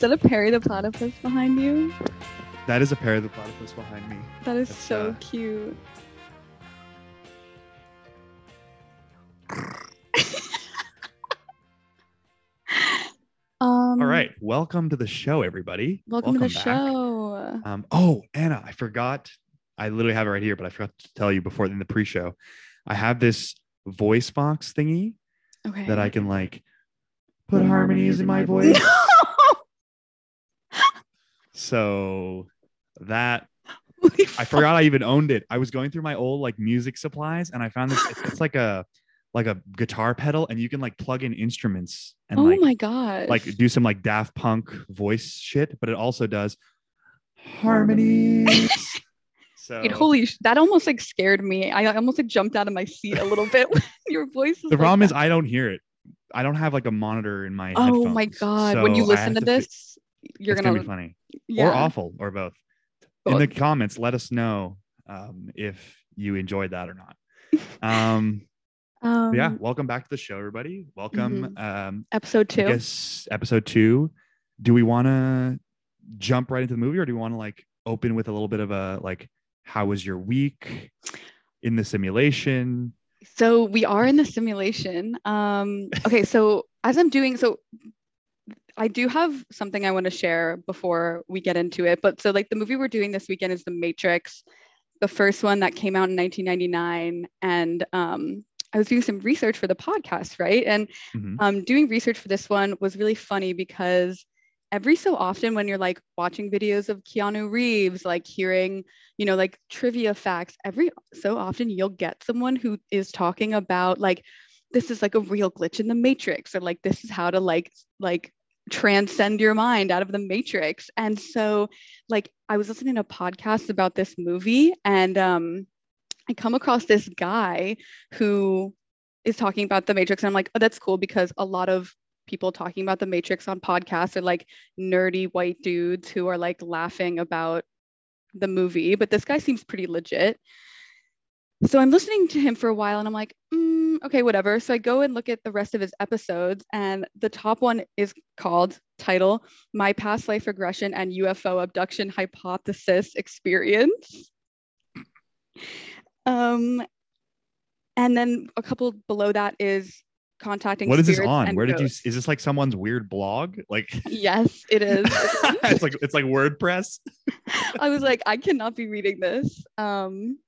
Is that a Perry the platypus behind you? That is a Perry the platypus behind me. That is That's, so uh, cute. um, All right, welcome to the show, everybody. Welcome, to the back. show. Um, oh, Anna, I forgot. I literally have it right here, but I forgot to tell you before in the pre-show. I have this voice box thingy Okay. that I can like put harmonies in my voice. so that I forgot I even owned it. I was going through my old like music supplies and I found this. It's, it's like a like a guitar pedal, and you can like plug in instruments and oh like my god like do some like Daft Punk voice shit, but it also does harmonies. so Wait, holy sh- that almost like scared me. I almost like jumped out of my seat a little bit when your voice is the like problem is. I don't hear it. I don't have like a monitor in my Oh my god. when you listen to fi- this, you're it's gonna, gonna be funny yeah. or awful or both. In the comments, let us know um, if you enjoyed that or not. Um, Um, yeah, welcome back to the show, everybody. Welcome. Um, Episode two. guess episode two. Do we want to jump right into the movie, or do we want to like open with a little bit of a like, how was your week in the simulation? So we are in the simulation. Um, okay, so as I'm doing, so I do have something I want to share before we get into it. But so, like, the movie we're doing this weekend is The Matrix, the first one that came out in 1999. And um, I was doing some research for the podcast, right? And Mhm. um, doing research for this one was really funny because every so often when you're like watching videos of Keanu Reeves, like hearing, you know, like trivia facts, every so often you'll get someone who is talking about like this is like a real glitch in the matrix or like this is how to like like transcend your mind out of the matrix. And so like I was listening to podcasts about this movie and um I come across this guy who is talking about the matrix and i'm like oh that's cool because a lot of people talking about the matrix on podcasts are like nerdy white dudes who are like laughing about the movie but this guy seems pretty legit so i'm listening to him for a while and i'm like mm, okay whatever so i go and look at the rest of his episodes and the top one is called title my past life regression and ufo abduction hypothesis experience um and then a couple below that is contacting What is this on? Where did you? Is this like someone's weird blog? Like yes it is it's like it's like WordPress. i was like i cannot be reading this um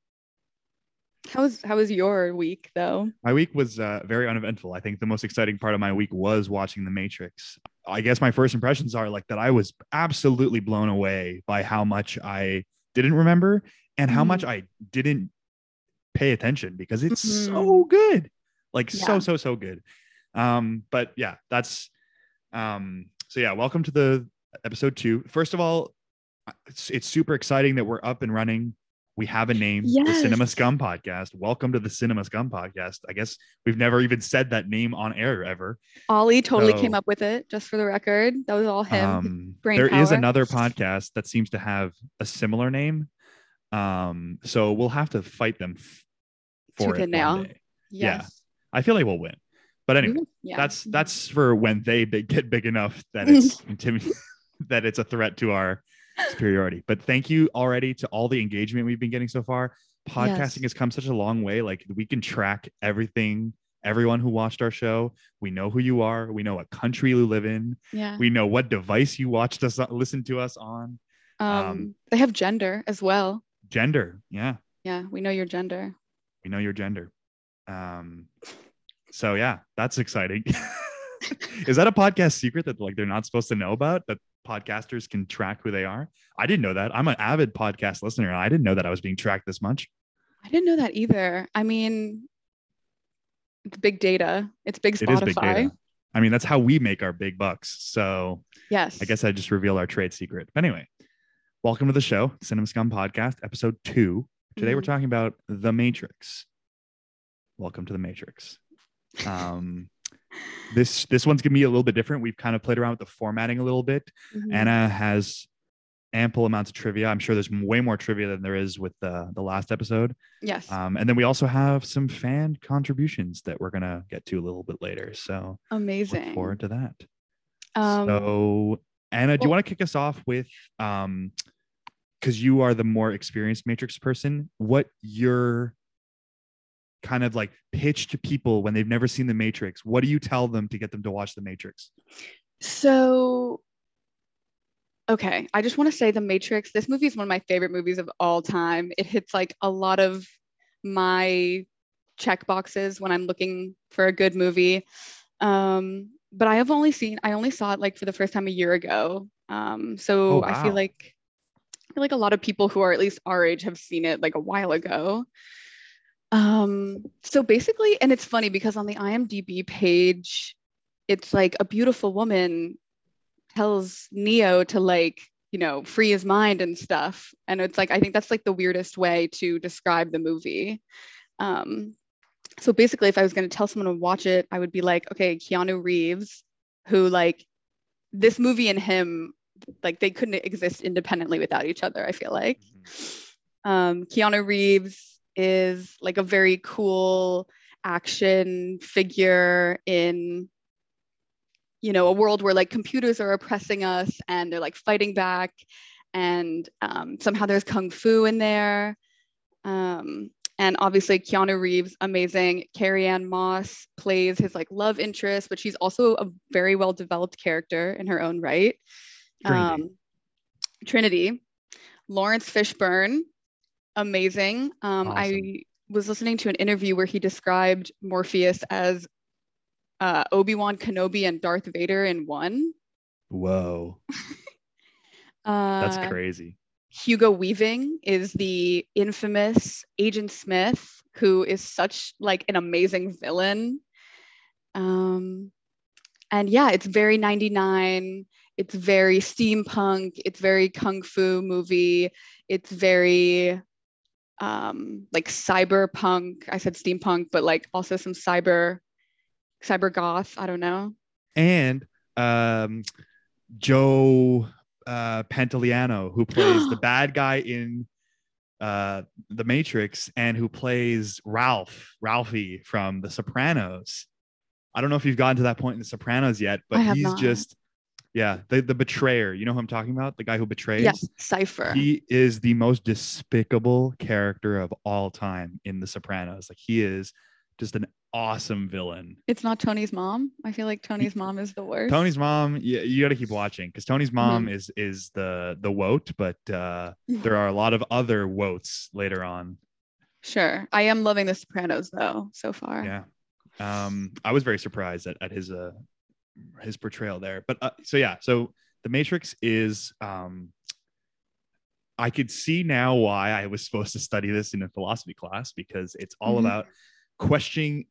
how was how was your week though My week was uh, very uneventful. I think the most exciting part of my week was watching The Matrix. I guess my first impressions are like that I was absolutely blown away by how much I didn't remember and how Mhm. much I didn't pay attention because it's Mhm. so good. Like so so so good. Um but yeah, that's um so yeah, welcome to the episode 2. First of all, it's, it's super exciting that we're up and running. We have a name, the Cinema Scum Podcast. Welcome to the Cinema Scum Podcast. I guess we've never even said that name on air ever. oli totally came up with it just for the record that was all him Um, there is power. another podcast that seems to have a similar name. Um, so we'll have to fight them f- for Tooth it nail. one yeah. I feel like we'll win. But anyway, Mhm. yeah that's that's for when they big, get big enough that it's intimidating, that it's a threat to our superiority. But thank you already to all the engagement we've been getting so far. Podcasting Yes. has come such a long way. Like we can track everything, everyone who watched our show. We know who you are. We know what country you live in. yeah We know what device you watched us listen to us on. um, they have gender as well Gender. Yeah. yeah we know your gender We know your gender. Um, so yeah, that's exciting. Is that a podcast secret that like they're not supposed to know about that podcasters can track who they are? I didn't know that. I'm an avid podcast listener. and I didn't know that I was being tracked this much. I didn't know that either. I mean, it's big data. It's big It Spotify. is big data. I mean, that's how we make our big bucks. So Yes. I guess I just revealed our trade secret. But anyway, welcome to the show, Cinema Scum Podcast, episode two. Today we're Mhm. talking about The Matrix. Welcome to The Matrix. Um, this this one's gonna be a little bit different. We've kind of played around with the formatting a little bit. Mhm. Anna has ample amounts of trivia. I'm sure there's way more trivia than there is with the the last episode. yes. Um, and then we also have some fan contributions that we're gonna get to a little bit later. So look Amazing. forward to that. Um, so Anna, do you want to kick us off with um because you are the more experienced Matrix person, what your kind of like pitch to people when they've never seen the Matrix? What do you tell them to get them to watch the Matrix? So, okay, I just want to say The Matrix, this movie is one of my favorite movies of all time. It hits like a lot of my check boxes when I'm looking for a good movie. Um, but I have only seen, I only saw it like for the first time a year ago. Um, so Oh, I feel like, I feel like a lot of people who are at least our age have seen it like a while ago. Um, so basically, and it's funny because on the IMDb page, it's like a beautiful woman tells Neo to like, you know, free his mind and stuff. And it's like, I think that's like the weirdest way to describe the movie. Um, so basically, if I was going to tell someone to watch it, I would be like, okay, Keanu Reeves, who like this movie and him, like they couldn't exist independently without each other, I feel like. Um, Keanu Reeves is like a very cool action figure in you know a world where like computers are oppressing us and they're like fighting back and um, somehow there's kung fu in there. Um, and obviously keanu reeves amazing. Carrie ann moss plays his like love interest but she's also a very well developed character in her own right. Trinity. um, trinity. Laurence fishburne amazing um, i was listening to an interview where he described morpheus as uh, Obi-Wan Kenobi and Darth Vader in one. Whoa, Uh, that's crazy. Hugo Weaving is the infamous Agent Smith, who is such like an amazing villain. Um, and yeah, it's very 99. It's very steampunk. It's very kung fu movie. It's very um, like cyberpunk. I said steampunk, but like also some cyber cyber goth. I don't know. And um Joe uh Pantoliano, who plays the bad guy in uh the Matrix and who plays Ralph, Ralphie from The Sopranos. I don't know if you've gotten to that point in The Sopranos yet, but he's not. just yeah, the, the betrayer. You know who I'm talking about? The guy who betrays. Yes, Cypher. He is the most despicable character of all time in The Sopranos. Like he is just an awesome villain. It's not Tony's mom. I feel like Tony's mom is the worst. Tony's mom, you, you got to keep watching because Tony's mom Mm-hmm. is is the the woat, but uh, there are a lot of other woats later on. Sure. I am loving The Sopranos though so far. Yeah, um, I was very surprised at, at his uh his portrayal there. But uh, so yeah, so the Matrix is um, I could see now why I was supposed to study this in a philosophy class because it's all Mhm. about questioning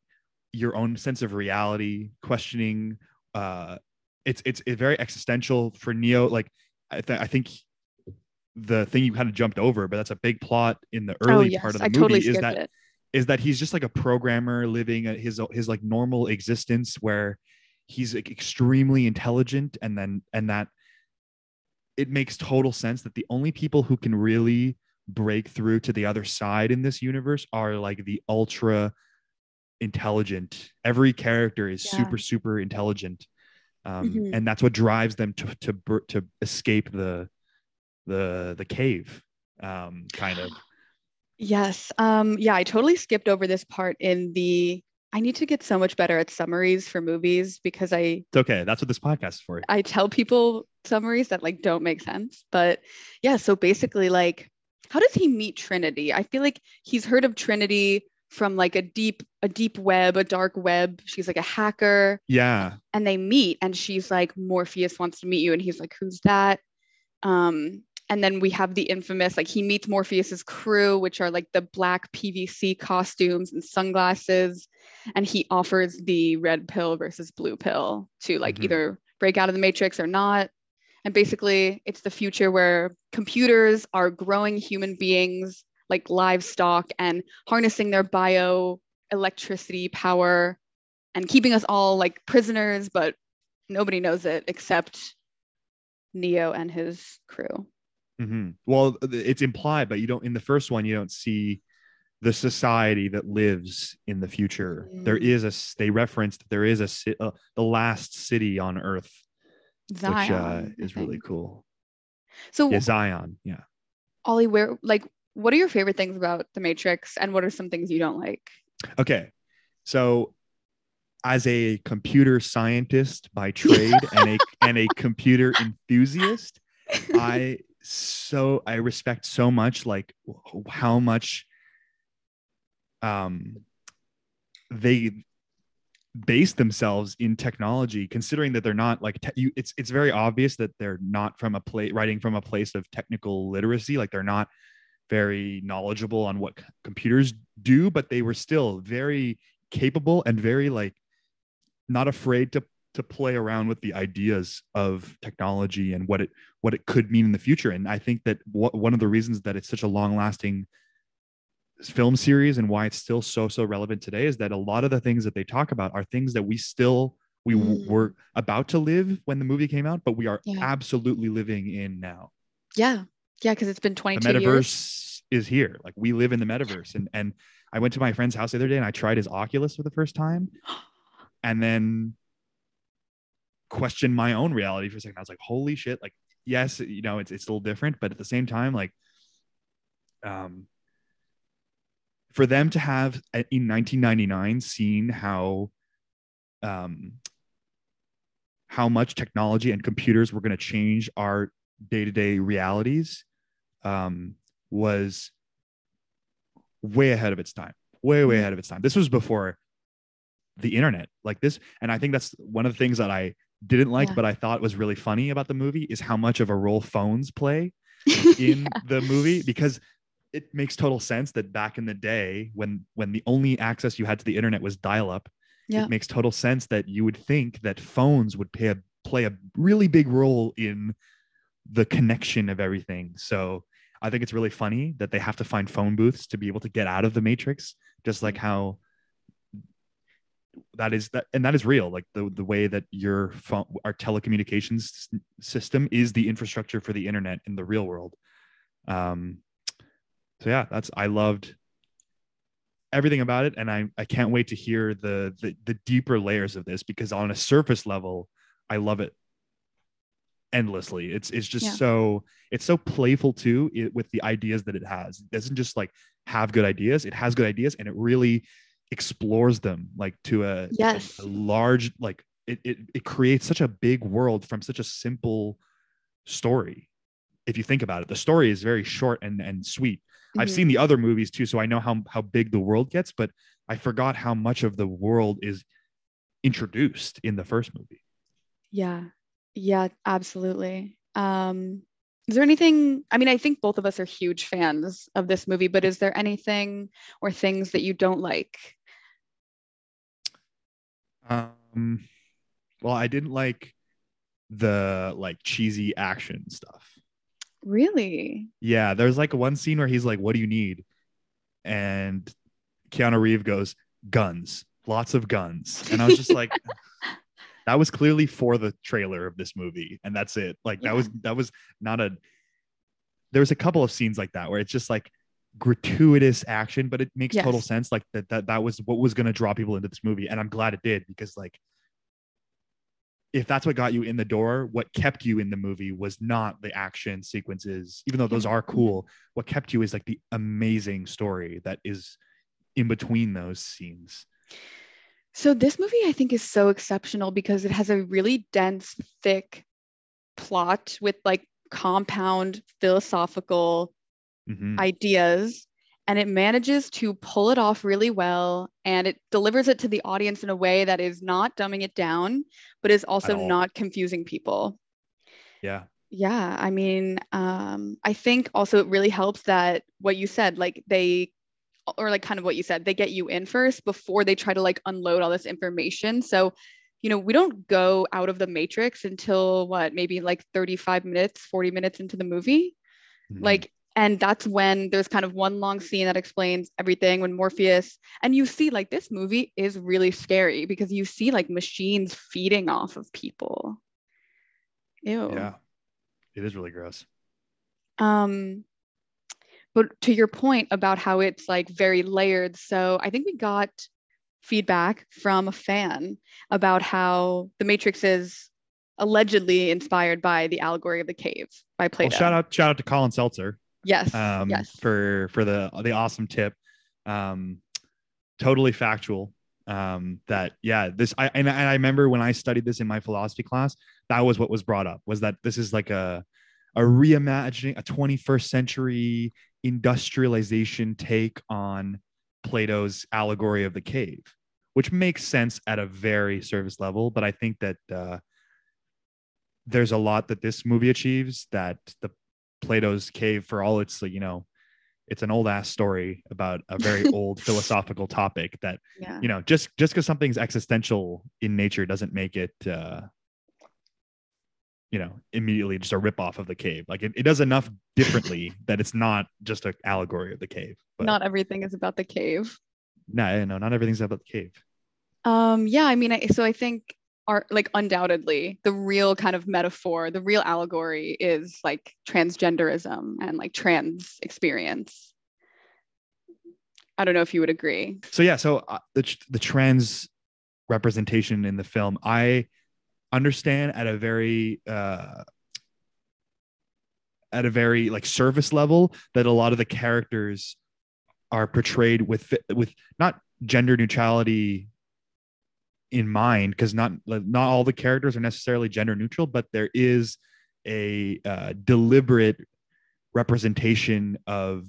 your own sense of reality, questioning. Uh, it's it's it's very existential for Neo. Like I, th- I think the thing you kind of jumped over, but that's a big plot in the Oh early yes, part of the I movie totally is that it. is that he's just like a programmer living his his like normal existence where he's like extremely intelligent and then and that it makes total sense that the only people who can really break through to the other side in this universe are like the ultra intelligent every character is Yeah. super super intelligent um, Mhm. and that's what drives them to to to escape the the the cave um kind of Yes. Um, yeah, I totally skipped over this part in the I need to get so much better at summaries for movies because I it's okay that's what this podcast is for I tell people summaries that like don't make sense. But yeah, so basically like how does he meet Trinity? I feel like he's heard of Trinity from like a deep a deep web, a dark web. She's like a hacker yeah and they meet and she's like Morpheus wants to meet you and he's like who's that? Um and then we have the infamous like he meets Morpheus's crew which are like the black PVC costumes and sunglasses and he offers the red pill versus blue pill to like Mhm. either break out of the matrix or not. And basically it's the future where computers are growing human beings like livestock and harnessing their bio electricity power and keeping us all like prisoners, but nobody knows it except Neo and his crew. Hmm Well, it's implied, but you don't. In the first one, you don't see the society that lives in the future. There Mm. is a. s- They referenced there is a uh, the last city on Earth Zion, which uh, is really cool. So Yeah, Zion. Yeah. Oli, where like what are your favorite things about the Matrix and what are some things you don't like? Okay. So as a computer scientist by trade and a and a computer enthusiast, I so I respect so much like how much um they base themselves in technology considering that they're not like te- you, it's it's very obvious that they're not from a place writing from a place of technical literacy like they're not very knowledgeable on what c- computers do but they were still very capable and very like not afraid to to play around with the ideas of technology and what it what it could mean in the future and i think that wh- one of the reasons that it's such a long lasting film series and why it's still so so relevant today is that a lot of the things that they talk about are things that we still we w- Mm. were about to live when the movie came out but we are Yeah. absolutely living in now Yeah. Yeah, because it's been the metaverse years. is here like we live in the metaverse and and i went to my friend's house the other day and i tried his oculus for the first time and then questioned my own reality for a second i was like holy shit like yes you know it's, it's a little different but at the same time like um for them to have in 1999 seen how um how much technology and computers were going to change our day-to-day realities um was way ahead of its time way way Mhm. ahead of its time this was before the internet like this and i think that's one of the things that i didn't like Yeah. but i thought was really funny about the movie is how much of a role phones play in the movie because it makes total sense that back in the day when when the only access you had to the internet was dial up Yeah. it makes total sense that you would think that phones would play a play a really big role in the connection of everything so i think it's really funny that they have to find phone booths to be able to get out of the matrix just like mm. how that is that and that is real. Like the the way that your phone our telecommunications system is the infrastructure for the internet in the real world. Um so yeah that's i loved everything about it and i i can't wait to hear the the, the deeper layers of this because on a surface level i love it endlessly. It's it's just Yeah. so it's so playful too it, with the ideas that it has. It doesn't just like have good ideas it has good ideas and it really explores them like to a, Yes. a large like it, it it creates such a big world from such a simple story if you think about it the story is very short and and sweet I've Mhm. seen the other movies too, so I know how how big the world gets, but I forgot how much of the world is introduced in the first movie. Yeah. Yeah, absolutely. Um, is there anything, I mean, I think both of us are huge fans of this movie, but is there anything or things that you don't like? Um, well, I didn't like the like cheesy action stuff. Really? Yeah, there's like one scene where he's like, "What do you need?" and Keanu Reeves goes, "Guns, lots of guns," and I was just like. That was clearly for the trailer of this movie, and that's it. Like that was that was not a. There was a couple of scenes like that where it's just like gratuitous action, but it makes total sense. Like that that that was what was going to draw people into this movie, and I'm glad it did because like if that's what got you in the door, what kept you in the movie was not the action sequences, even though those are Mhm. cool. What kept you is like the amazing story that is in between those scenes. So this movie I think is so exceptional because it has a really dense, thick plot with like compound philosophical Mhm. ideas and it manages to pull it off really well and it delivers it to the audience in a way that is not dumbing it down but is also not confusing people. yeah. Yeah, I mean, um, I think also it really helps that what you said, like they, or like kind of what you said, they get you in first before they try to like unload all this information. So, you know, we don't go out of the matrix until what, maybe like 35 minutes, 40 minutes into the movie. Mhm. Like, and that's when there's kind of one long scene that explains everything when Morpheus, and you see like this movie is really scary because you see like machines feeding off of people. Ew. yeah. It is really gross. Um, but to your point about how it's like very layered, so I think we got feedback from a fan about how The Matrix is allegedly inspired by the allegory of the cave by Plato. Well, shout out shout out to Colin Seltzer Yes. um, yes. for for the the awesome tip. Um, totally factual. Um, that yeah, this I and, I- remember when I studied this in my philosophy class, that was what was brought up was that this is like a a reimagining a 21st century industrialization take on Plato's allegory of the cave, which makes sense at a very surface level. But I think that uh, there's a lot that this movie achieves that the Plato's cave, for all its you know, it's an old ass story about a very old philosophical topic that yeah. you know just just because something's existential in nature doesn't make it uh you know immediately just a rip off of the cave like it, it does enough differently that it's not just an allegory of the cave but Not everything is about the cave. no no not everything's about the cave Um, yeah, I mean, I, so I think art, like undoubtedly, the real kind of metaphor, the real allegory is like transgenderism and like trans experience. I don't know if you would agree. so yeah so uh, the the trans representation in the film i understand at a very uh at a very like service level that a lot of the characters are portrayed with with not gender neutrality in mind because not not all the characters are necessarily gender neutral but there is a uh, deliberate representation of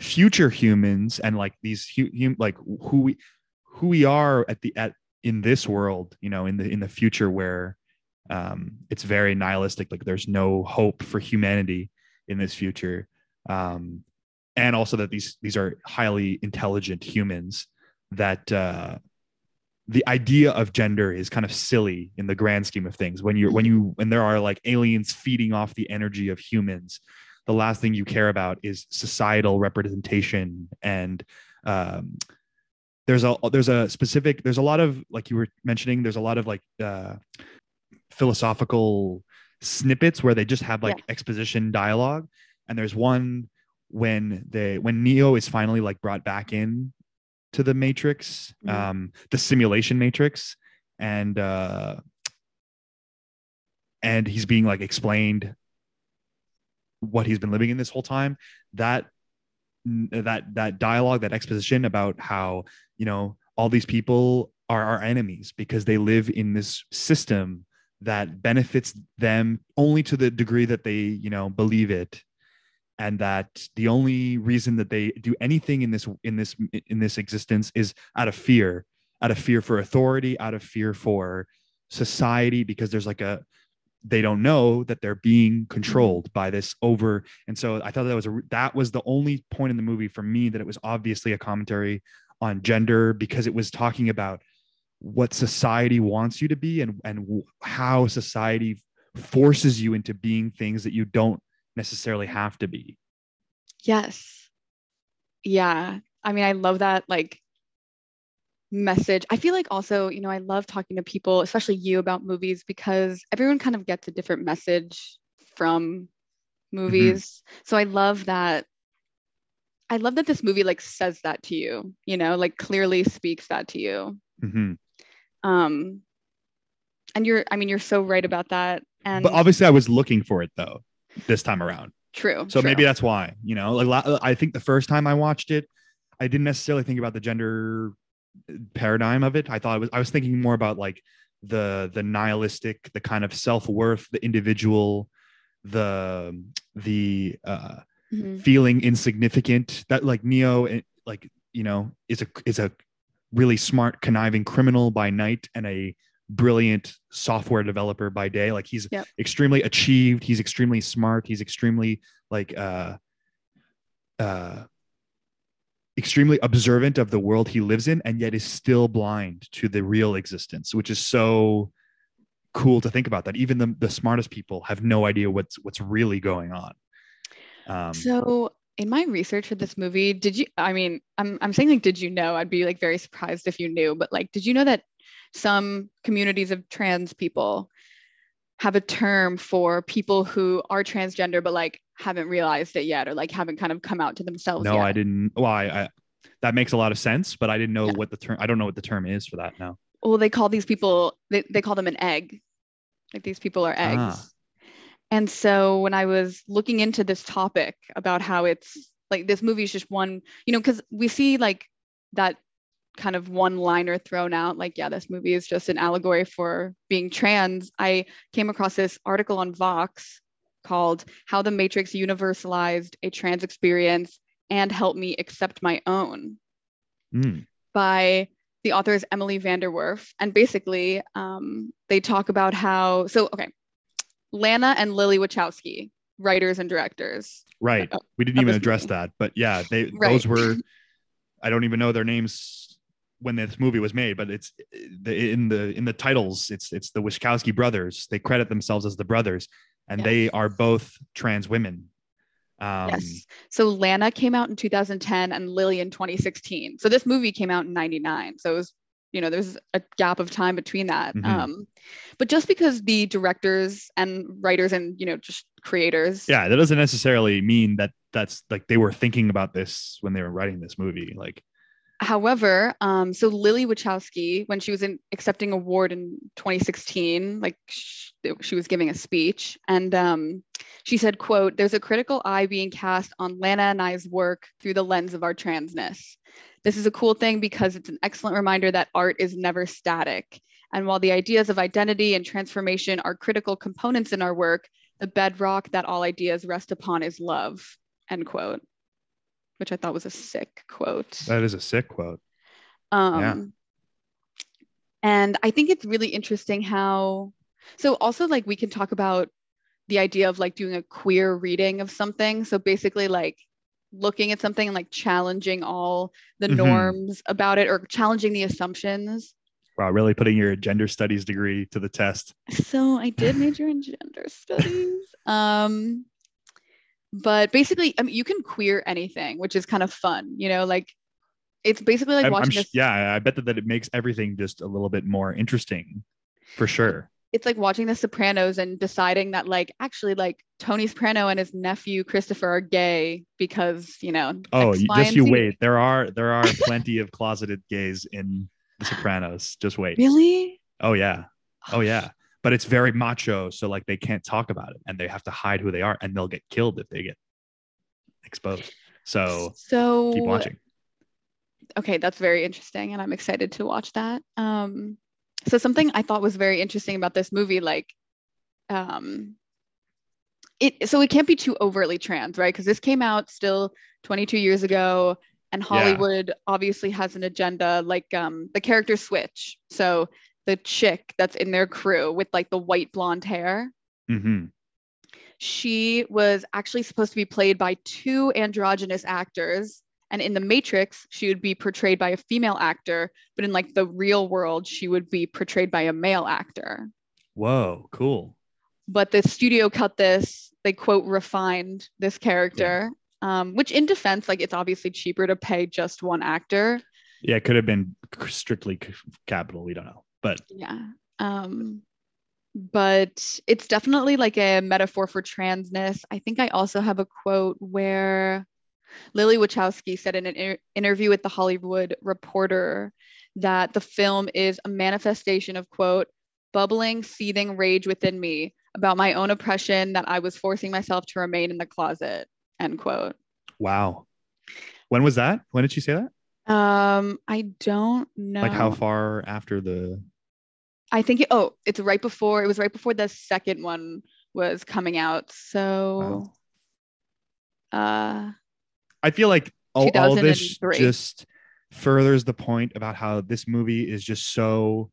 future humans and like these hu- hum- like who we who we are at the at in this world you know in the in the future where um it's very nihilistic like there's no hope for humanity in this future. Um and also that these these are highly intelligent humans that uh the idea of gender is kind of silly in the grand scheme of things when you're when you when there are like aliens feeding off the energy of humans the last thing you care about is societal representation and um, there's a there's a specific there's a lot of like you were mentioning there's a lot of like uh, philosophical snippets where they just have like Yeah. exposition dialogue and there's one when they when neo is finally like brought back in to the matrix Mhm. um the simulation matrix and uh and he's being like explained what he's been living in this whole time that that that dialogue that exposition about how you know all these people are our enemies because they live in this system that benefits them only to the degree that they you know believe it and that the only reason that they do anything in this in this in this existence is out of fear out of fear for authority out of fear for society because there's like a they don't know that they're being controlled by this over and so i thought that was a that was the only point in the movie for me that it was obviously a commentary on gender because it was talking about what society wants you to be and and how society forces you into being things that you don't necessarily have to be Yes. Yeah. I mean, I love that like message. I feel like also, you know, I love talking to people, especially you, about movies because everyone kind of gets a different message from movies. So I love that. I love that this movie like says that to you, you know, like clearly speaks that to you. Mhm. Um and you're I mean you're so right about that. And but obviously i was looking for it though this time around true. so true. maybe that's why you know like i think the first time i watched it i didn't necessarily think about the gender paradigm of it i thought it was i was thinking more about like the the nihilistic the kind of self-worth the individual the the uh Mhm. feeling insignificant that like neo eh, like you know is a is a really smart conniving criminal by night and a brilliant software developer by day like he's Yep. extremely achieved he's extremely smart he's extremely like uh uh extremely observant of the world he lives in and yet is still blind to the real existence which is so cool to think about that even the, the smartest people have no idea what's what's really going on um So in my research for this movie, did you I mean, I'm I'm saying like did you know? I'd be like very surprised if you knew, but like did you know that some communities of trans people have a term for people who are transgender but like haven't realized it yet or like haven't kind of come out to themselves no yet? i didn't well I, I that makes a lot of sense but i didn't know Yeah. what the term i don't know what the term is for that now Well, they call these people they, they call them an egg. Like these people are eggs. Ah. And so when I was looking into this topic about how it's like this movie is just one, you know, because we see like that kind of one liner thrown out, like, yeah, this movie is just an allegory for being trans. I came across this article on Vox called How the Matrix Universalized a Trans Experience and Helped Me Accept My Own Mm. by the author is Emily VanDerWerff. And basically, um, they talk about how, so, okay, Lana and Lily Wachowski, writers and directors. Right. Of- We didn't even address movie. that, but yeah, they Right. those were. I don't even know their names when this movie was made, but it's the, in the in the titles. It's it's the Wachowski brothers. They credit themselves as the brothers, and they are both trans women. Um, yes. So Lana came out in 2010 and Lily in 2016. So this movie came out in 99. So it was, you know, there's a gap of time between that. Mhm. Um, but just because the directors and writers and, you know, just creators Yeah, that doesn't necessarily mean that that's like they were thinking about this when they were writing this movie. Like, However, um, so Lily Wachowski, when she was in accepting award in 2016, like sh- she was giving a speech, and um, she said, "quote There's a critical eye being cast on Lana and I's work through the lens of our transness. This is a cool thing because it's an excellent reminder that art is never static. And while the ideas of identity and transformation are critical components in our work, the bedrock that all ideas rest upon is love." End quote. Which I thought was a sick quote. that is a sick quote. Um, And I think it's really interesting how, so also like we can talk about the idea of like doing a queer reading of something. So basically like looking at something and like challenging all the Mhm. norms about it or challenging the assumptions. Wow, really putting your gender studies degree to the test. So I did major in gender studies. Um, but basically, I mean, you can queer anything, which is kind of fun, you know, like it's basically like I'm- I'm watching this. yeah, I bet that, that it makes everything just a little bit more interesting, for sure. it's like watching The Sopranos and deciding that like actually like Tony Soprano and his nephew Christopher are gay because you know. Oh, X, just you Z. wait. There are there are plenty of closeted gays in The Sopranos. Just wait. Really? Oh yeah. Oh yeah. But it's very macho, so like they can't talk about it, and they have to hide who they are, and they'll get killed if they get exposed. So So keep watching. okay, that's very interesting, and I'm excited to watch that. Um, so something I thought was very interesting about this movie, like, um, it so it can't be too overtly trans, right? Because this came out still 22 years ago, and Yeah. Hollywood obviously has an agenda, like um, the character switch. So the chick that's in their crew with like the white blonde hair, hmm she was actually supposed to be played by two androgynous actors and in the matrix she would be portrayed by a female actor but in like the real world she would be portrayed by a male actor. Whoa, cool. but the studio cut this they quote refined this character um, which in defense like it's obviously cheaper to pay just one actor. Yeah, it could have been strictly capital. We don't know, but yeah um but it's definitely like a metaphor for transness i think i also have a quote where lily wachowski said in an inter- interview with the hollywood reporter that the film is a manifestation of quote bubbling seething rage within me about my own oppression that i was forcing myself to remain in the closet end quote wow. When was that? When did she say that? um i don't know Like how far after the? I think it, oh, it's right before it was right before the second one was coming out. So uh I feel like all, all this just furthers the point about how this movie is just so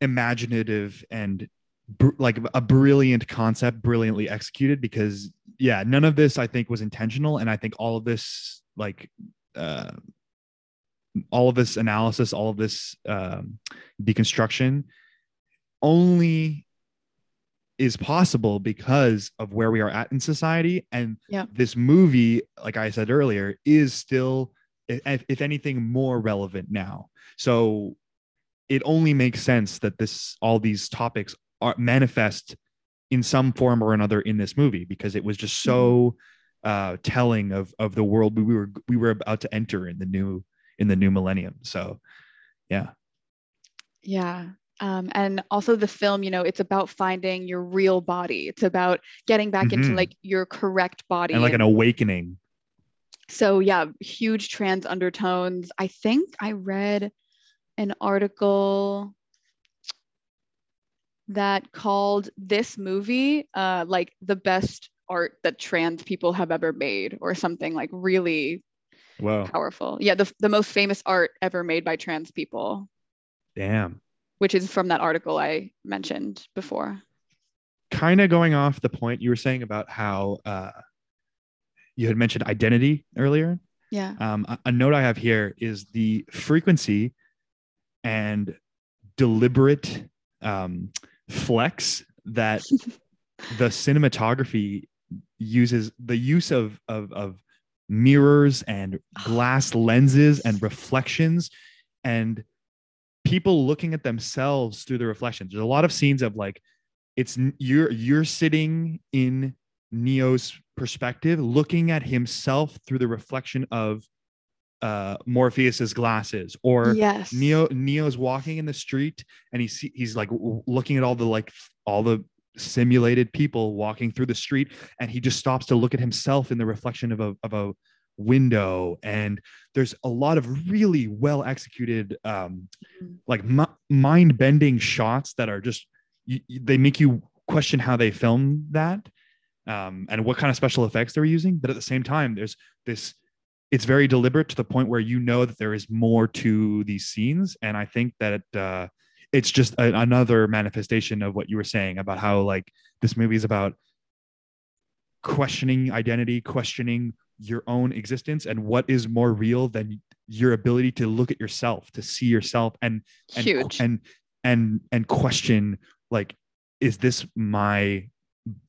imaginative and br- like a brilliant concept brilliantly executed because yeah none of this i think was intentional and i think all of this like uh all of this analysis all of this um deconstruction only is possible because of where we are at in society. And Yeah. this movie like i said earlier is still if, if anything more relevant now. So it only makes sense that this all these topics are manifest in some form or another in this movie because it was just so uh telling of of the world we were we were about to enter in the new in the new millennium so yeah yeah. Um, and also the film, you know, it's about finding your real body. It's about getting back into Mhm. like your correct body. and like an awakening. so yeah, huge trans undertones. I think I read an article that called this movie uh, like the best art that trans people have ever made, or something like really Whoa, powerful. Yeah, the the most famous art ever made by trans people, damn. which is from that article I mentioned before. Kind of going off the point you were saying about how uh, you had mentioned identity earlier. Yeah. Um, a, a note I have here is the frequency and deliberate um, flex that the cinematography uses the use of, of, of mirrors and glass lenses and reflections and people looking at themselves through the reflections. There's a lot of scenes of like it's you're you're sitting in Neo's perspective, looking at himself through the reflection of uh, Morpheus's glasses, or yes. Neo Neo's walking in the street and he's he's like looking at all the like all the simulated people walking through the street and he just stops to look at himself in the reflection of a of a window. And there's a lot of really well executed um Mhm. like mi- mind bending shots that are just you, they make you question how they filmed that um and what kind of special effects they're using. But at the same time there's this it's very deliberate to the point where you know that there is more to these scenes. And i think that uh, it's just a, another manifestation of what you were saying about how like this movie is about questioning identity questioning your own existence and what is more real than your ability to look at yourself to see yourself and and Huge. and and and question like is this my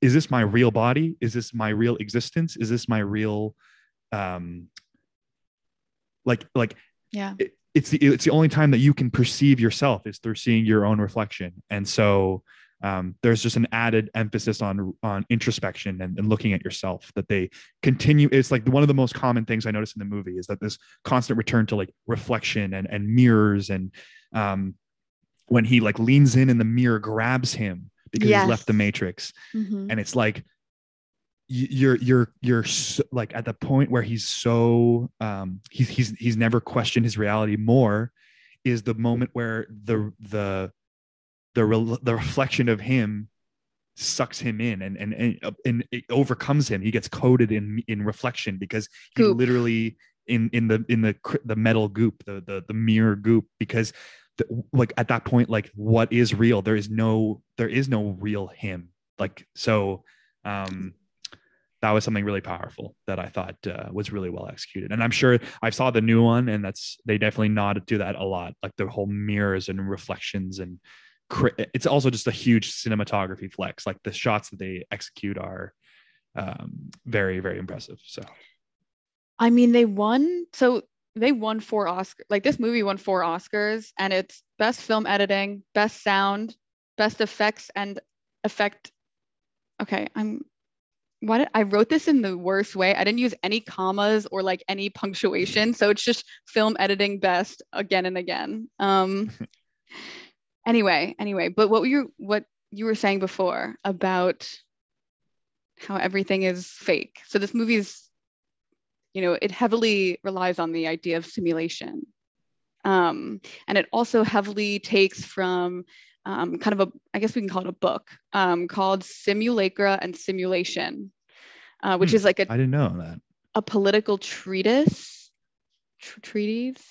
is this my real body is this my real existence is this my real um like like yeah. it- it's the it's the only time that you can perceive yourself is through seeing your own reflection and so um, there's just an added emphasis on on introspection and, and looking at yourself that they continue it's like one of the most common things i notice in the movie is that this constant return to like reflection and and mirrors and um when he like leans in and the mirror grabs him because he's left the Yes. matrix Mhm. and it's like you're you're you're so, like at the point where he's so um he's he's he's never questioned his reality more is the moment where the the the re- the reflection of him sucks him in and and and, uh, and it overcomes him. He gets coated in in reflection because he Goop. literally in in the in the the metal goop the the, the mirror goop because the, like at that point like what is real? There is no there is no real him. Like so um that was something really powerful that I thought uh, was really well executed. And I'm sure I saw the new one, and that's they definitely not do that a lot, like the whole mirrors and reflections, and cri- it's also just a huge cinematography flex. Like the shots that they execute are um, very, very impressive. So I mean, they won. So they won four Oscars. Like this movie won four Oscars, and it's best film editing, best sound, best effects, and effect. Okay, I'm. Why did I wrote this in the worst way? I didn't use any commas or like any punctuation, so it's just film editing best again and again. Um. anyway, anyway, but what you what you were saying before about how everything is fake. So this movie is you know, it heavily relies on the idea of simulation. Um, and it also heavily takes from um, kind of a, I guess we can call it a book um, called Simulacra and Simulation, uh, which Hmm, is like a, I didn't know that. a political treatise, tr- treatise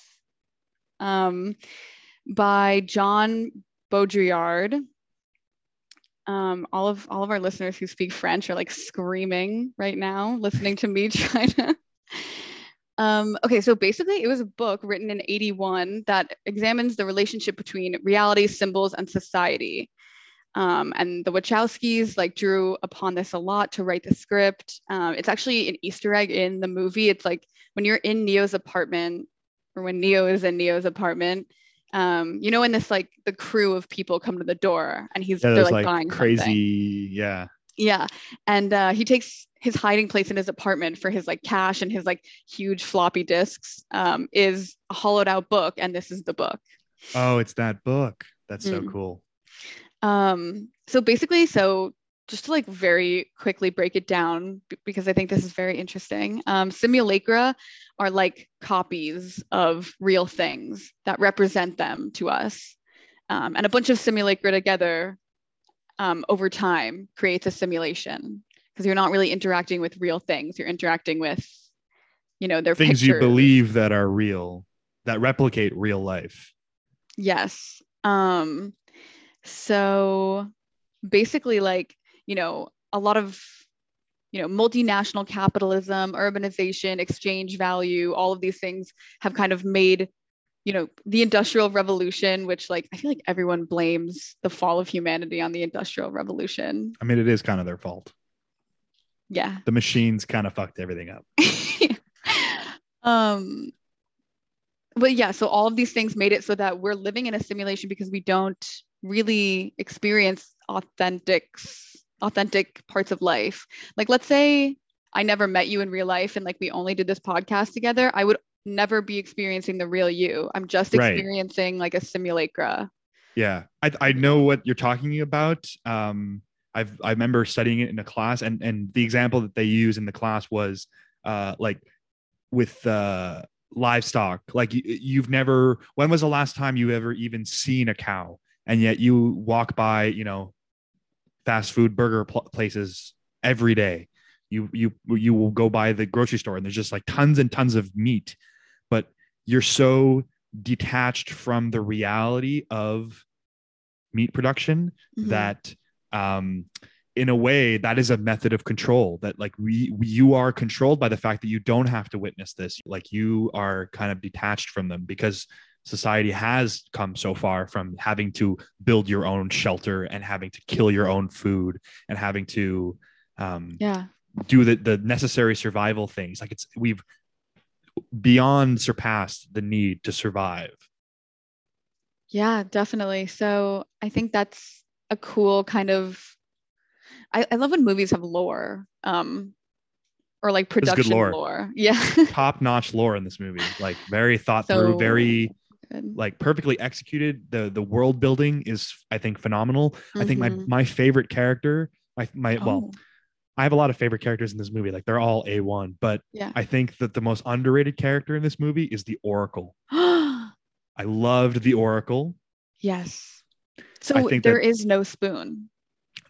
um, by John Baudrillard. Um, all of all of our listeners who speak French are like screaming right now, listening to me trying to. Um, okay, so basically, it was a book written in 81 that examines the relationship between reality, symbols, and society. Um, and the Wachowskis like drew upon this a lot to write the script. Um, it's actually an Easter egg in the movie. It's like when you're in Neo's apartment, or when Neo is in Neo's apartment. Um, you know, when this like the crew of people come to the door and he's Yeah, they're like, like buying crazy. something. Yeah. Yeah. And uh, he takes his hiding place in his apartment for his like cash and his like huge floppy disks um, is a hollowed out book. And this is the book. Oh, it's that book. That's so Mm. cool. Um, so basically, so just to like very quickly break it down b- because I think this is very interesting. Um, simulacra are like copies of real things that represent them to us. Um, and a bunch of simulacra together um, over time creates a simulation because you're not really interacting with real things. You're interacting with, you know, their Things you believe that are real, that replicate real life. Yes. Um, so basically, like, you know, a lot of, you know, multinational capitalism, urbanization, exchange value, all of these things have kind of made, you know, the industrial revolution, which like I feel like everyone blames the fall of humanity on the industrial revolution. I mean, it is kind of their fault. Yeah. The machines kind of fucked everything up. um but yeah so all of these things made it so that we're living in a simulation because we don't really experience authentic authentic parts of life like let's say i never met you in real life and like we only did this podcast together i would never be experiencing the real you i'm just Right. experiencing like a simulacra Yeah, I I know what you're talking about. Um, I've I remember studying it in a class, and and the example that they use in the class was uh like with uh livestock. Like you, you've never. When was the last time you ever even seen a cow? And yet you walk by, you know, fast food burger pl- places every day. You you you will go by the grocery store, and there's just like tons and tons of meat, but you're so detached from the reality of meat production Mhm. that um in a way that is a method of control that like we, we you are controlled by the fact that you don't have to witness this. Like you are kind of detached from them because society has come so far from having to build your own shelter and having to kill your own food and having to um, yeah. do the, the necessary survival things. Like it's we've beyond surpassed the need to survive Yeah, definitely. So I think that's a cool kind of I, I love when movies have lore. Um or like production lore. lore. Yeah. top notch lore in this movie like very thought So through very good. like perfectly executed the the world building is i think phenomenal i think my Mhm. my favorite character my my well Oh, i have a lot of favorite characters in this movie like they're all a1 but yeah. i think that the most underrated character in this movie is the oracle i loved the oracle yes. So there no spoon.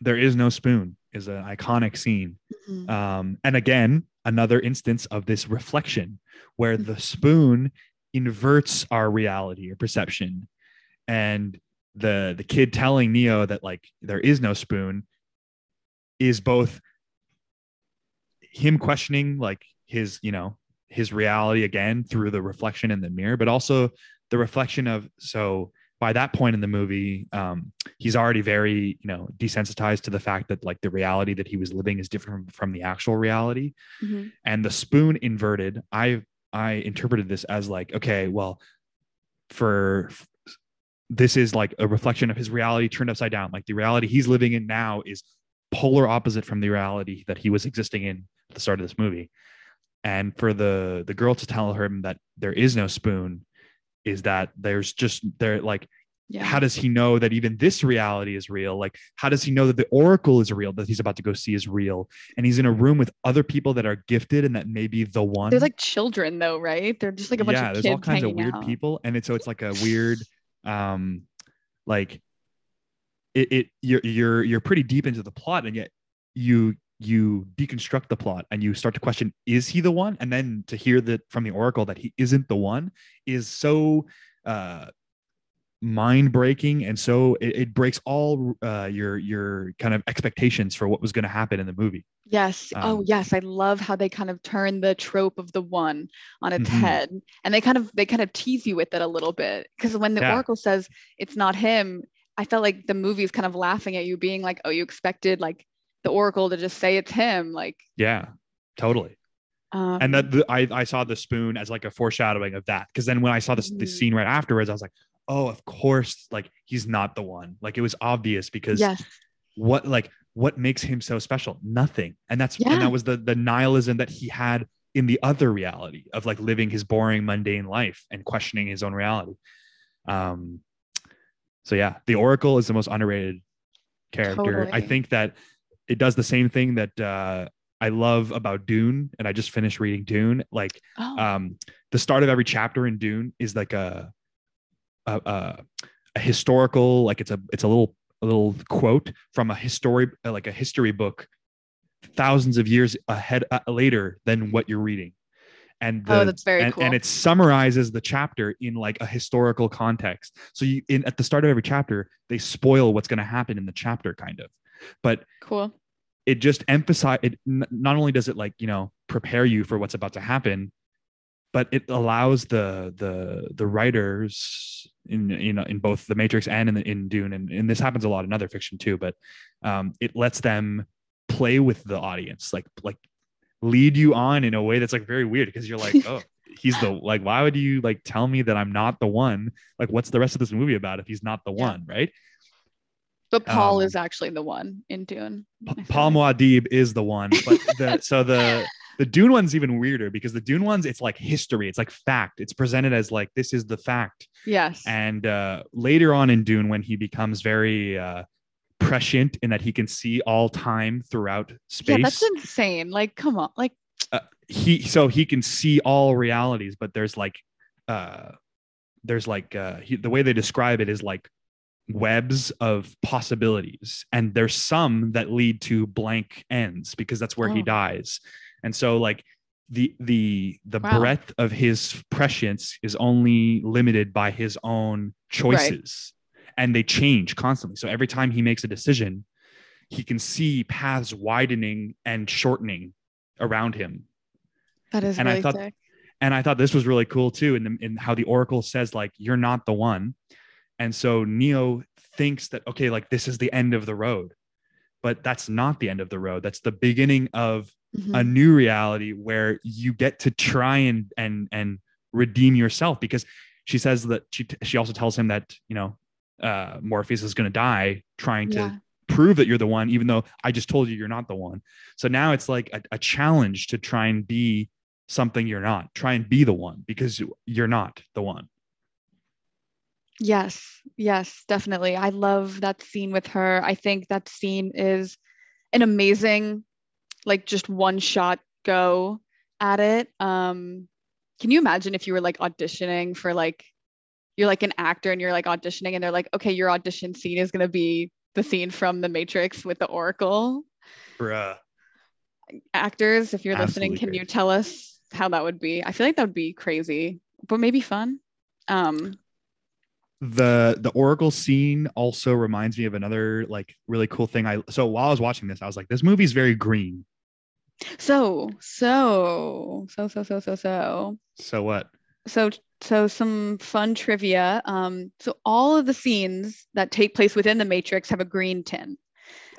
there is no spoon is an iconic scene Mhm. um, and again another instance of this reflection where the spoon inverts our reality or perception and the the kid telling neo that like there is no spoon is both him questioning like his you know his reality again through the reflection in the mirror but also the reflection of so by that point in the movie um he's already very you know desensitized to the fact that like the reality that he was living is different from, the actual reality Mhm. and the spoon inverted i i interpreted this as like okay well for this is like a reflection of his reality turned upside down like the reality he's living in now is polar opposite from the reality that he was existing in the start of this movie and for the the girl to tell him that there is no spoon is that there's just there like Yeah. how does he know that even this reality is real like how does he know that the oracle is real that he's about to go see is real and he's in a room with other people that are gifted and that may be the one They're like children though, right? They're just like a bunch yeah of there's all kinds of weird out. people and it's so it's like a weird um like it, it you're you're you're pretty deep into the plot and yet you you deconstruct the plot and you start to question is he the one and then to hear that from the oracle that he isn't the one is so uh mind breaking and so it, it breaks all uh your your kind of expectations for what was going to happen in the movie Yes. oh, Um, yes. I love how they kind of turn the trope of the one on its Mhm. head, and they kind of they kind of tease you with it a little bit. Because when the Yeah. Oracle says it's not him, I felt like the movie is kind of laughing at you, being like, "Oh, you expected like the Oracle to just say it's him." Like, yeah totally um, and that the, I, I saw the spoon as like a foreshadowing of that because then when i saw this the Mhm. scene right afterwards i was like oh of course like he's not the one like it was obvious because yes, what like what makes him so special nothing and that's Yeah. and that was the the nihilism that he had in the other reality of like living his boring mundane life and questioning his own reality um so yeah, the Oracle is the most underrated character. I think that it does the same thing that uh, I love about Dune, and I just finished reading Dune. Like Oh, um, the start of every chapter in Dune is like a a, a, a historical, like it's a it's a little a little quote from a history like a history book, thousands of years ahead uh, later than what you're reading. And the, Oh, that's very and, cool. and it summarizes the chapter in like a historical context. So you in at the start of every chapter, they spoil what's going to happen in the chapter, kind of. But cool. it just emphasize it not only does it like you know prepare you for what's about to happen but it allows the the the writers in you know in both the matrix and in the, in dune and, and this happens a lot in other fiction too but um it lets them play with the audience like like lead you on in a way that's like very weird because you're like oh he's the like why would you like tell me that i'm not the one like what's the rest of this movie about if he's not the Yeah. one right But Paul Um, is actually the one in Dune. Paul. Muad'Dib is the one, but the so the the Dune one's even weirder because the Dune ones it's like history, it's like fact. It's presented as like this is the fact. Yes. And uh, later on in Dune, when he becomes very uh, prescient in that he can see all time throughout space. yeah, that's insane. Like, come on. Like, he so he can see all realities, but there's like uh, there's like uh, he, the way they describe it is like webs of possibilities and there's some that lead to blank ends because that's where he Oh. dies and so like the the the Wow. breadth of his prescience is only limited by his own choices and they change constantly so every time he makes a decision he can see paths widening and shortening around him that is And I thought- sick. and I thought this was really cool too, in the, in how the Oracle says like you're not the one, and so Neo thinks that okay, like this is the end of the road, but that's not the end of the road. That's the beginning of Mhm. a new reality where you get to try and and and redeem yourself because she says that she she also tells him that you know uh Morpheus is going to die trying to yeah. prove that you're the one, even though I just told you you're not the one. So now it's like a, a challenge to try and be something you're not. Try and be the one because you're not the one. Yes, yes, definitely. I love that scene with her. I think that scene is an amazing, like just one shot go at it. Um, can you imagine if you were like auditioning for like you're like an actor and you're like auditioning and they're like, okay, your audition scene is gonna be the scene from The Matrix with the Oracle. Bruh. Actors, if you're listening, Absolutely can you tell us how that would be? I feel like that would be crazy, but maybe fun. Um, The the Oracle scene also reminds me of another like really cool thing. I so while I was watching this, I was like, this movie's very green. So, so, so, so, so, so, so, So what? so, so some fun trivia. Um, so all of the scenes that take place within the Matrix have a green tint.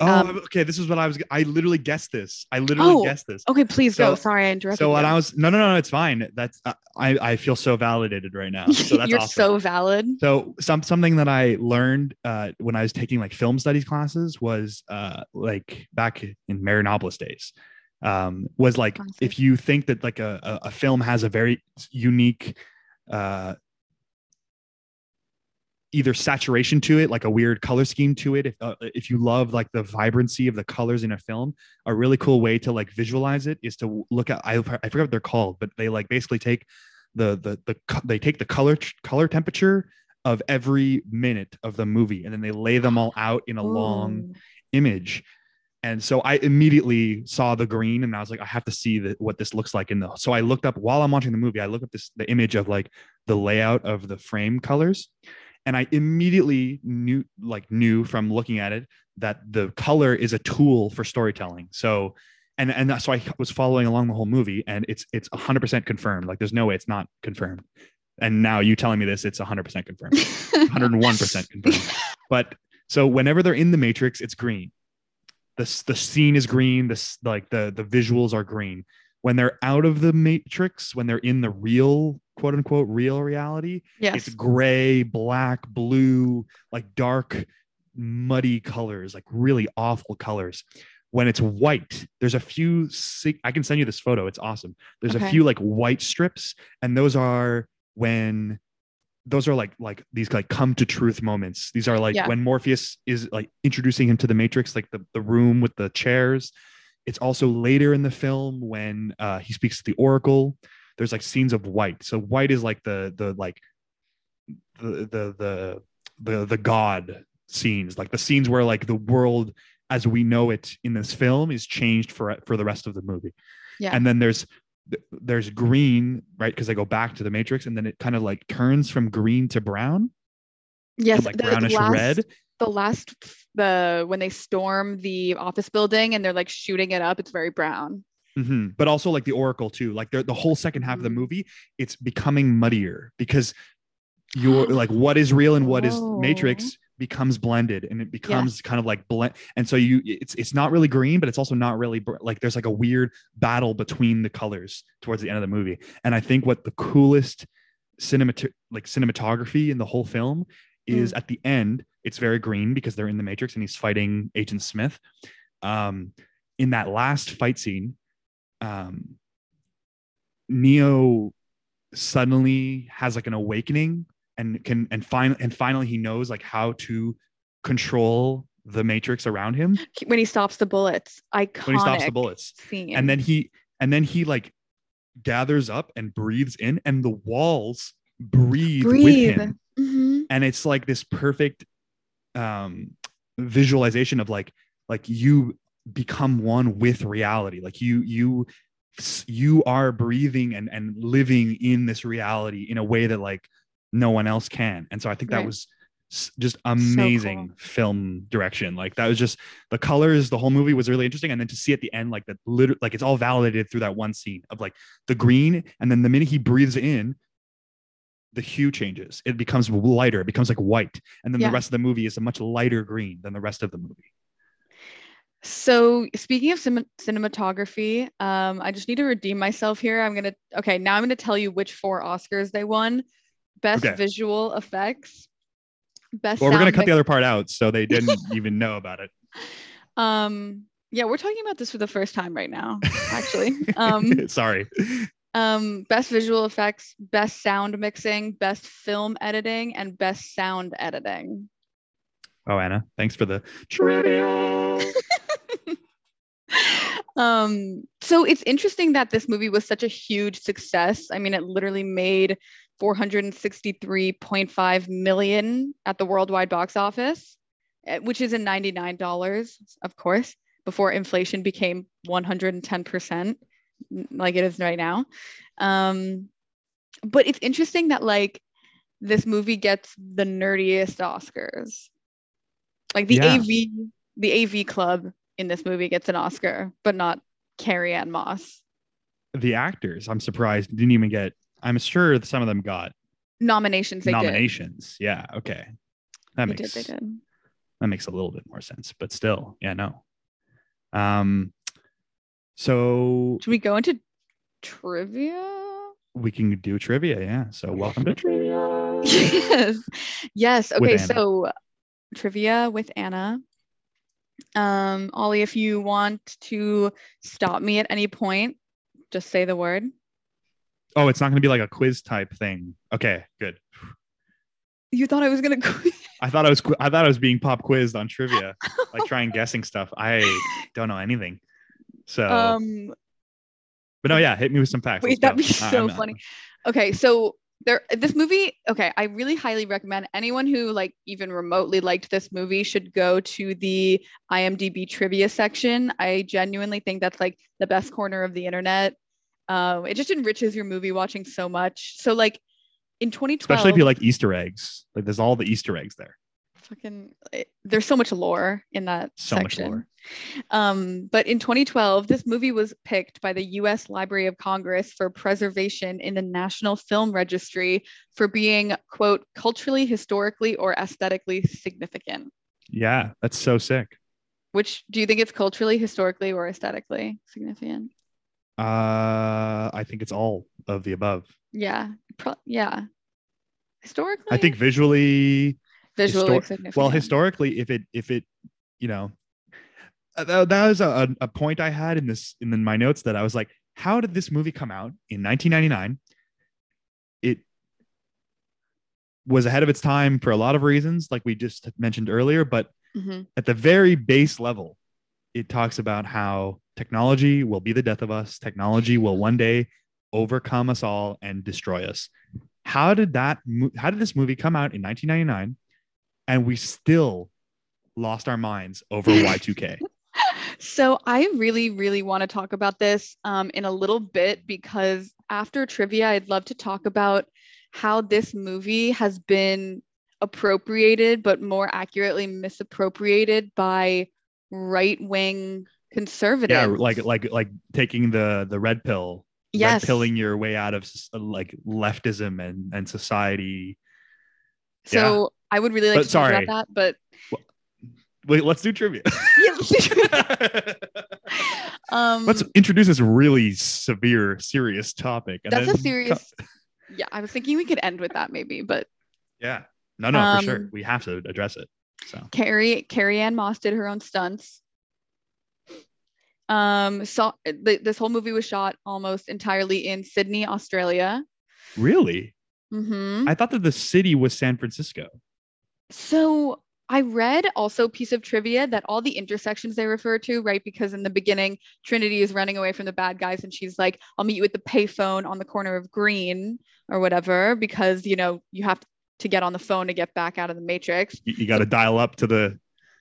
Oh, Um, okay. This is what I was. I literally guessed this. I literally Oh, guessed this. Okay, please go. So- Sorry, I interrupted So when you. I was no no no, it's fine. That's I I feel so validated right now. So that's You're awesome. so valid. So some something that I learned uh, when I was taking like film studies classes was uh, like back in Marinopolis days um, was like if you think that like a, a, a film has a very unique uh, either saturation to it, like a weird color scheme to it. If uh, if you love like the vibrancy of the colors in a film, a really cool way to like visualize it is to look at I, I forget what they're called, but they like basically take the the the they take the color color temperature of every minute of the movie and then they lay them all out in a long image and so i immediately saw the green and i was like i have to see the, what this looks like in the so i looked up while i'm watching the movie i looked up this the image of like the layout of the frame colors and i immediately knew like knew from looking at it that the color is a tool for storytelling so and and so i was following along the whole movie and it's it's 100% confirmed like there's no way it's not confirmed and now you telling me this it's 100% confirmed 101% confirmed. But so whenever they're in the matrix, it's green. The, the scene is green. This like the the visuals are green. When they're out of the matrix, when they're in the real quote unquote real reality, yes. it's gray, black, blue, like dark, muddy colors, like really awful colors. When it's white, there's a few. I can send you this photo. It's awesome. There's a few like white strips, and those are when those are like like these like come to truth moments. These are like Yeah. when Morpheus is like introducing him to the Matrix, like the the room with the chairs. It's also later in the film when uh, he speaks to the Oracle. There's like scenes of white. So white is like the the like the the the the the god scenes, like the scenes where like the world as we know it in this film is changed for for the rest of the movie. Yeah. And then there's there's green, right? Because they go back to the Matrix, and then it kind of like turns from green to brown, yes, like the brownish last- red. The last the when they storm the office building and they're like shooting it up, it's very brown. Mhm. But also like the Oracle too. Like the whole second half of the Mhm. movie, it's becoming muddier because you're like what is real and what is Oh. Matrix becomes blended and it becomes kind of like blend. And so you, it's it's not really green, but it's also not really br- like there's like a weird battle between the colors towards the end of the movie. And I think what the coolest cinemat like cinematography in the whole film is Mm. at the end. It's very green because they're in the Matrix and he's fighting Agent Smith. Um, in that last fight scene, um, Neo suddenly has like an awakening and can and finally and finally he knows like how to control the matrix around him When he stops the bullets, iconic when he stops the bullets scene. and then he and then he like gathers up and breathes in and the walls breathe, breathe. with him Mhm. and it's like this perfect um visualization of like like you become one with reality. Like you you you are breathing and and living in this reality in a way that like no one else can. And so i think that Right. was just amazing cool. film direction. Like that was just the colors the whole movie was really interesting. And then to see at the end like that literally like it's all validated through that one scene of like the green. And then the minute he breathes in the hue changes. It becomes lighter. It becomes like white. And then Yeah. the rest of the movie is a much lighter green than the rest of the movie So speaking of cin- cinematography, um, I just need to redeem myself here. I'm gonna okay, now I'm gonna tell you which four Oscars they won. Best Okay. visual effects, best. or we're going to sound cut the other part out so they didn't even know about it Um, yeah, we're talking about this for the first time right now, actually. Um, sorry um, best visual effects, best sound mixing, best film editing, and best sound editing. oh anna thanks for the trivia um so it's interesting that this movie was such a huge success. I mean it literally made 463.5 million at the worldwide box office eh, which is in 99 dollars of course before inflation became 110% like it is right now. Um but it's interesting that like this movie gets the nerdiest oscars. Like the Yeah. av the av club in this movie gets an Oscar, but not Carrie Ann Moss. the actors i'm surprised didn't even get i'm sure some of them got Nominations nominations yeah okay that did. They makes did. They did. that makes a little bit more sense but still yeah no um so Should we go into trivia? we can do trivia yeah so welcome to trivia yes. Yes. Okay. So trivia with Anna. Um, Oli, if you want to stop me at any point, just say the word. oh it's not going to be like a quiz type thing. Okay good. You thought I was gonna quit. i thought i was i thought i was being pop quizzed on trivia like trying guessing stuff. I don't know anything. So um but no yeah hit me with some facts. Wait, that'd be so I'm funny. Okay, so there this movie, okay, I really highly recommend anyone who like even remotely liked this movie should go to the IMDb trivia section. I genuinely think that's like the best corner of the internet. Um, it just enriches your movie watching so much. So like in 2012, especially if you like easter eggs like there's all the easter eggs there fucking it- there's so much lore in that So much section. lore. Um, but in 2012, this movie was picked by the U.S. Library of Congress for preservation in the National Film Registry for being quote culturally, historically, or aesthetically significant. yeah that's so sick Which do you think it's culturally, historically, or aesthetically significant? uh i think it's all of the above Yeah, pro- yeah. Historically, i think visually visually histor- significant. well historically if it if it you know uh, that, that was a, a point i had in this in my notes that i was like how did this movie come out in 1999 it was ahead of its time for a lot of reasons, like we just mentioned earlier. But Mhm. at the very base level, it talks about how technology will be the death of us. Technology will one day overcome us all and destroy us. How did that? How did this movie come out in 1999, and we still lost our minds over Y2K? So I really, really want to talk about this um, in a little bit because after trivia, I'd love to talk about how this movie has been appropriated, but more accurately misappropriated by right-wing conservatives. yeah, like like like taking the the red pill, yes, red pilling your way out of like leftism and and society. So I would really like But to talk about that, but Wait, let's do trivia. let's- um, let's introduce this really severe, serious topic. and that's a serious. Yeah, I was thinking we could end with that maybe, but Yeah. No, no, for sure. Um, We have to address it. So Carrie Carrie Ann Moss did her own stunts. Um, saw th- this whole movie was shot almost entirely in Sydney, Australia. really, hmm I thought that the city was San Francisco. So I read also a piece of trivia that all the intersections they refer to, right? Because in the beginning, Trinity is running away from the bad guys, and she's like, "I'll meet you at the payphone on the corner of Green or whatever," because you know you have to get on the phone to get back out of the Matrix. You, you got to dial up to the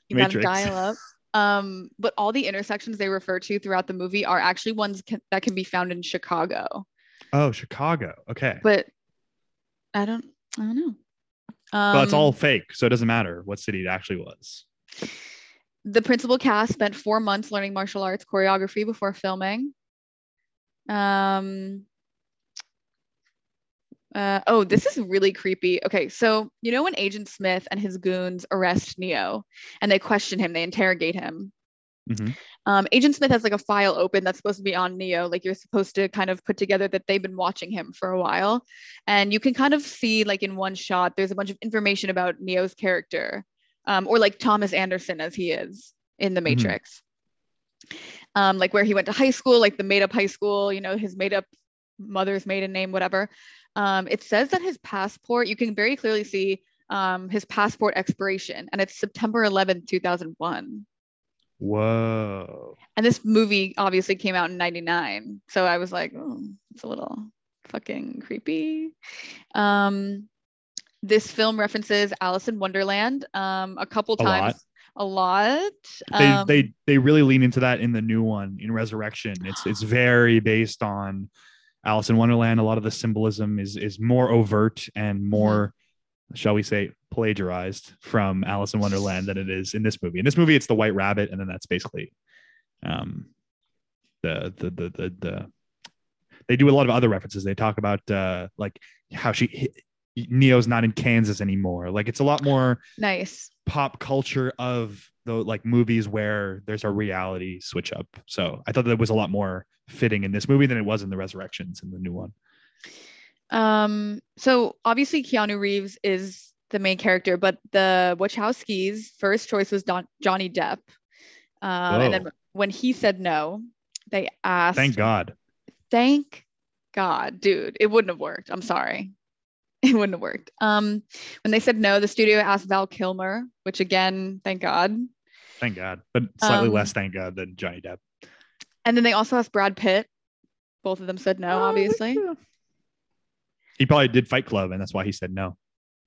You gotta Matrix. dial up. Um, but all the intersections they refer to throughout the movie are actually ones can, that can be found in Chicago. oh Chicago. Okay, But I don't, I don't know. Um, well, it's all fake, so it doesn't matter what city it actually was. the principal cast spent four months learning martial arts choreography before filming. Um, uh, oh, this is really creepy. Okay, so you know when Agent Smith and his goons arrest Neo and they question him, they interrogate him. Mhm. Um, Agent Smith has like a file open that's supposed to be on Neo. Like you're supposed to kind of put together that they've been watching him for a while, and you can kind of see like in one shot, there's a bunch of information about Neo's character, um, or like Thomas Anderson as he is in the Mhm. Matrix. Um, like where he went to high school, like the made up high school, you know, his made up mother's maiden name, whatever. Um, it says that his passport, you can very clearly see um, his passport expiration, and it's September 11th, 2001. Whoa. And this movie obviously came out in 99. So I was like, oh, it's a little fucking creepy. Um, this film references Alice in Wonderland um, a couple A lot. times. A lot. They Um, they they really lean into that in the new one in Resurrection. It's it's very based on Alice in Wonderland. A lot of the symbolism is is more overt and more, shall we say, plagiarized from Alice in Wonderland than it is in this movie. In this movie, it's the White Rabbit, and then that's basically um the the the the, the they do a lot of other references. They talk about uh like how she Neo's not in Kansas anymore. Like it's a lot more nice. pop culture of the like movies where there's a reality switch up. So I thought that was a lot more fitting in this movie than it was in the Resurrections in the new one. Um, so obviously Keanu Reeves is the main character, but the Wachowskis' first choice was Don- Johnny Depp. Um, and then when he said no, they asked. Thank God. Thank God, dude. It wouldn't have worked. I'm sorry. It wouldn't have worked. Um, when they said no, the studio asked Val Kilmer, which again, thank God. Thank God. But slightly Um, less thank God than Johnny Depp. And then they also asked Brad Pitt. Both of them said no, obviously. He probably did Fight Club, and that's why he said no.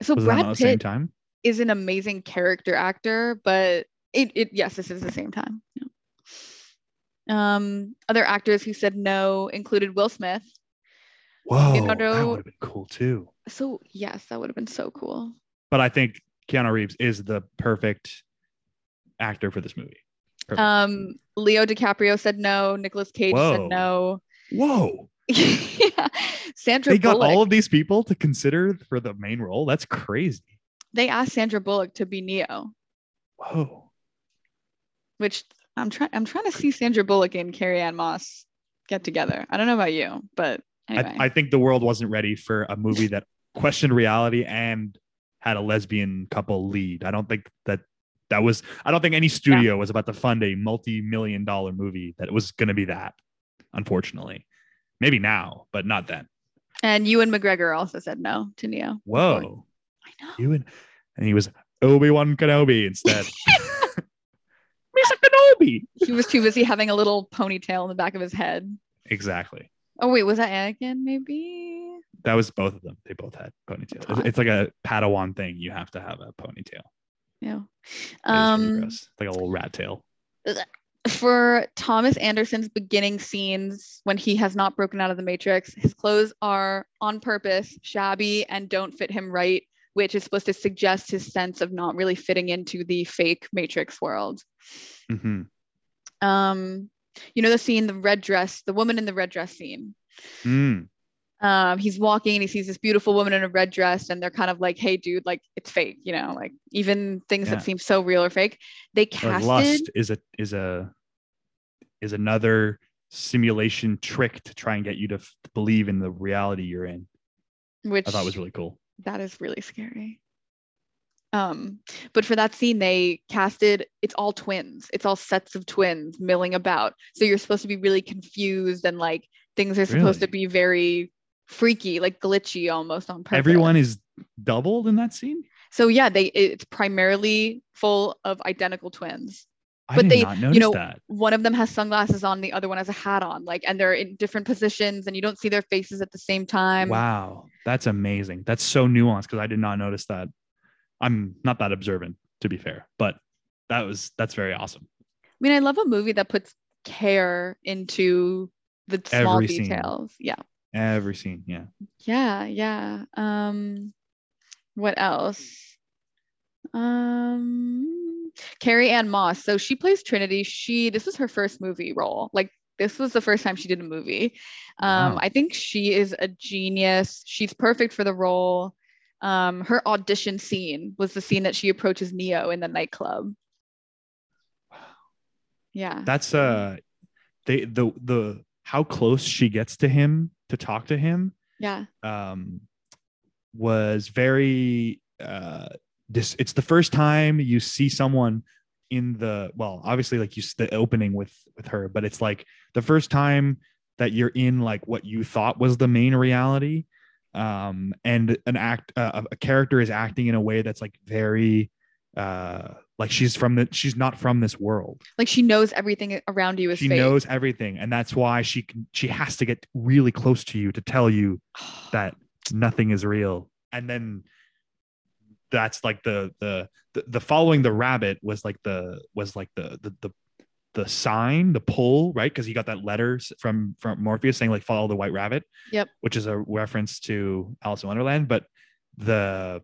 So Was that Brad not at the same Pitt time? is an amazing character actor, but it, it yes, this is the same time. Yeah. Um, other actors who said no included Will Smith. Whoa, that Leonardo- would have been cool too. So yes, that would have been so cool. But I think Keanu Reeves is the perfect actor for this movie. Perfect. Um, Leo DiCaprio said no. Nicolas Cage Whoa. said no. Whoa, yeah. Sandra they got Bullock. all of these people to consider for the main role. That's crazy. they asked Sandra Bullock to be Neo, Whoa. which I'm trying. I'm trying to see Sandra Bullock and Carrie Ann Moss get together. I don't know about you, but anyway. I, I think the world wasn't ready for a movie that questioned reality and had a lesbian couple lead. I don't think that that was. I don't think any studio was about to fund a multi-million dollar movie that was going to be that. Unfortunately, maybe now, but not then. and Ewan McGregor also said no to Neo. Whoa. I know. You and he was Obi Wan Kenobi instead. Mr. Kenobi. He was too busy having a little ponytail in the back of his head. Exactly. Oh wait, was that Anakin? Maybe. That was both of them. They both had ponytails. It's, it's like a Padawan thing. You have to have a ponytail. Yeah. It is really Um, gross. like a little rat tail. For Thomas Anderson's beginning scenes when he has not broken out of the Matrix, his clothes are on purpose shabby and don't fit him right, which is supposed to suggest his sense of not really fitting into the fake Matrix world. hmm Um, you know the scene, the red dress, the woman in the red dress scene. Mm. Um, he's walking and he sees this beautiful woman in a red dress, and they're kind of like, "Hey, dude, like it's fake," you know, like even things Yeah. that seem so real or fake. They casted. lust is a is a is another simulation trick to try and get you to f- believe in the reality you're in. which I thought was really cool. that is really scary. Um, but for that scene, they casted it's all twins. It's all sets of twins milling about. So you're supposed to be really confused and like things are supposed to be very freaky, like glitchy almost on purpose. Everyone is doubled in that scene. So yeah, they it's primarily full of identical twins. I But did they- not notice you know, that. One of them has sunglasses on, the other one has a hat on, like and they're in different positions and you don't see their faces at the same time. Wow, that's amazing. That's so nuanced because I did not notice that. I'm not that observant, to be fair, but that was that's very awesome. I mean, I love a movie that puts care into the small Every scene. details. Yeah. Every scene, yeah. Yeah, yeah. Um what else? Um Carrie Ann Moss. So she plays Trinity. She this was her first movie role. Like this was the first time she did a movie. Um Wow. I think she is a genius. She's perfect for the role. Um her audition scene was the scene that she approaches Neo in the nightclub. Yeah. That's uh, they the the how close she gets to him to talk to him yeah. um was very uh this it's the first time you see someone in the well obviously like you the opening with with her but it's like the first time that you're in like what you thought was the main reality um and an act uh, a character is acting in a way that's like very uh like she's from the she's not from this world Like she knows everything around you is she fake. knows everything and that's why she can she has to get really close to you to tell you that nothing is real and then that's like the the the, the following the rabbit was like the was like the the the, the sign the pull right because he got that letter from from morpheus saying like follow the white rabbit Yep. which is a reference to alice in wonderland but the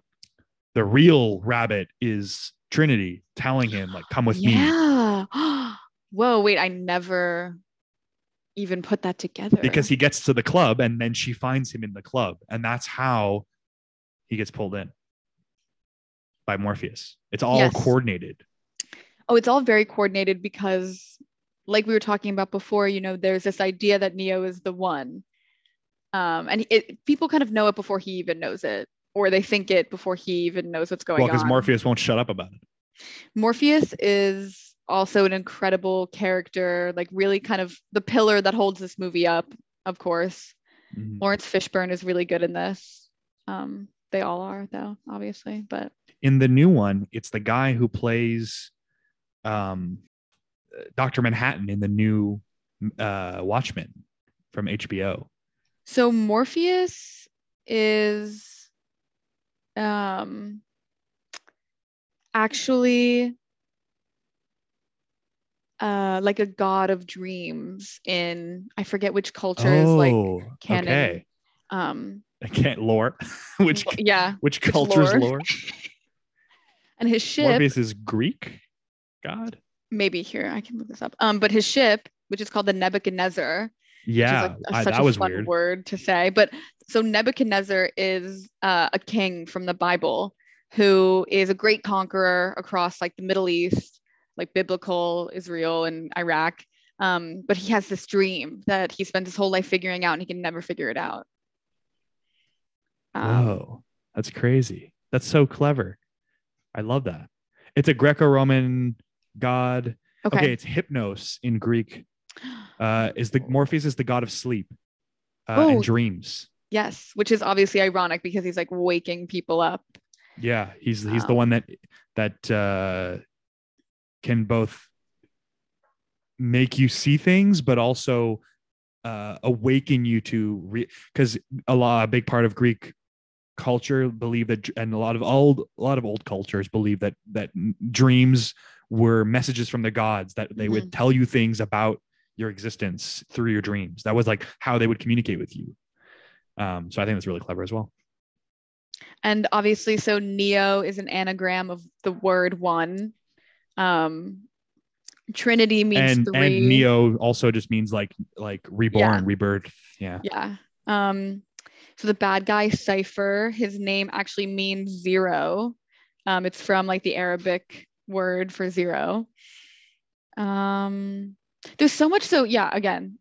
the real rabbit is trinity telling him like come with me yeah. Whoa, wait, I never even put that together. because he gets to the club and then she finds him in the club and that's how he gets pulled in by morpheus it's all Yes. coordinated oh, it's all very coordinated because like we were talking about before, you know, there's this idea that Neo is the one. Um, and it people kind of know it before he even knows it, or they think it before he even knows what's going on. well because morpheus won't shut up about it Morpheus is also an incredible character, like really kind of the pillar that holds this movie up, of course. Mhm. Laurence Fishburne is really good in this. Um, they all are though, obviously, but in the new one it's the guy who plays um dr manhattan in the new uh watchmen from hbo so Morpheus is um actually uh like a god of dreams in I forget which cultures like oh canon. okay um i can't lore which yeah which which culture's lore? lore and his ship morpheus is greek god maybe here I can look this up um but his ship which is called the Nebuchadnezzar yeah which is like a- I- such that a was fun weird word to say. But so Nebuchadnezzar is uh, a king from the Bible who is a great conqueror across like the Middle East, like biblical Israel and Iraq. Um, but he has this dream that he spends his whole life figuring out and he can never figure it out. Um, Whoa, that's crazy. That's so clever. I love that. It's a Greco-Roman god. Okay, okay. it's Hypnos in Greek. Uh, is the Morpheus is the god of sleep uh, Oh. and dreams. Yes, which is obviously ironic because he's like waking people up. Yeah, he's he's the Um, one that that uh, can both make you see things, but also uh, awaken you to because a lot a big part of Greek culture believe that and a lot of old a lot of old cultures believe that that dreams were messages from the gods that they would tell you things about your existence through your dreams. That was like how they would communicate with you um so i think that's really clever as well And obviously, so Neo is an anagram of the word one. Um, Trinity means and three. and neo also just means like like reborn Yeah. rebirth yeah Yeah. Um, so the bad guy Cypher, his name actually means zero. Um, it's from like the Arabic word for zero. Um, there's so much. So yeah, again,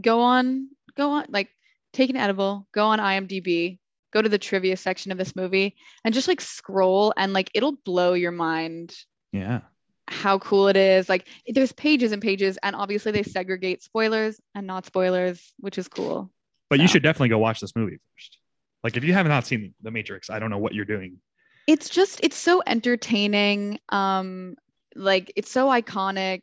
go on, go on, like take an edible, go on IMDb, go to the trivia section of this movie, and just like scroll, and like it'll blow your mind yeah. how cool it is. Like there's pages and pages, and obviously they segregate spoilers and not spoilers, which is cool. but you should definitely go watch this movie first. Like if you have not seen the matrix i don't know what you're doing. It's just it's so entertaining um like it's so iconic.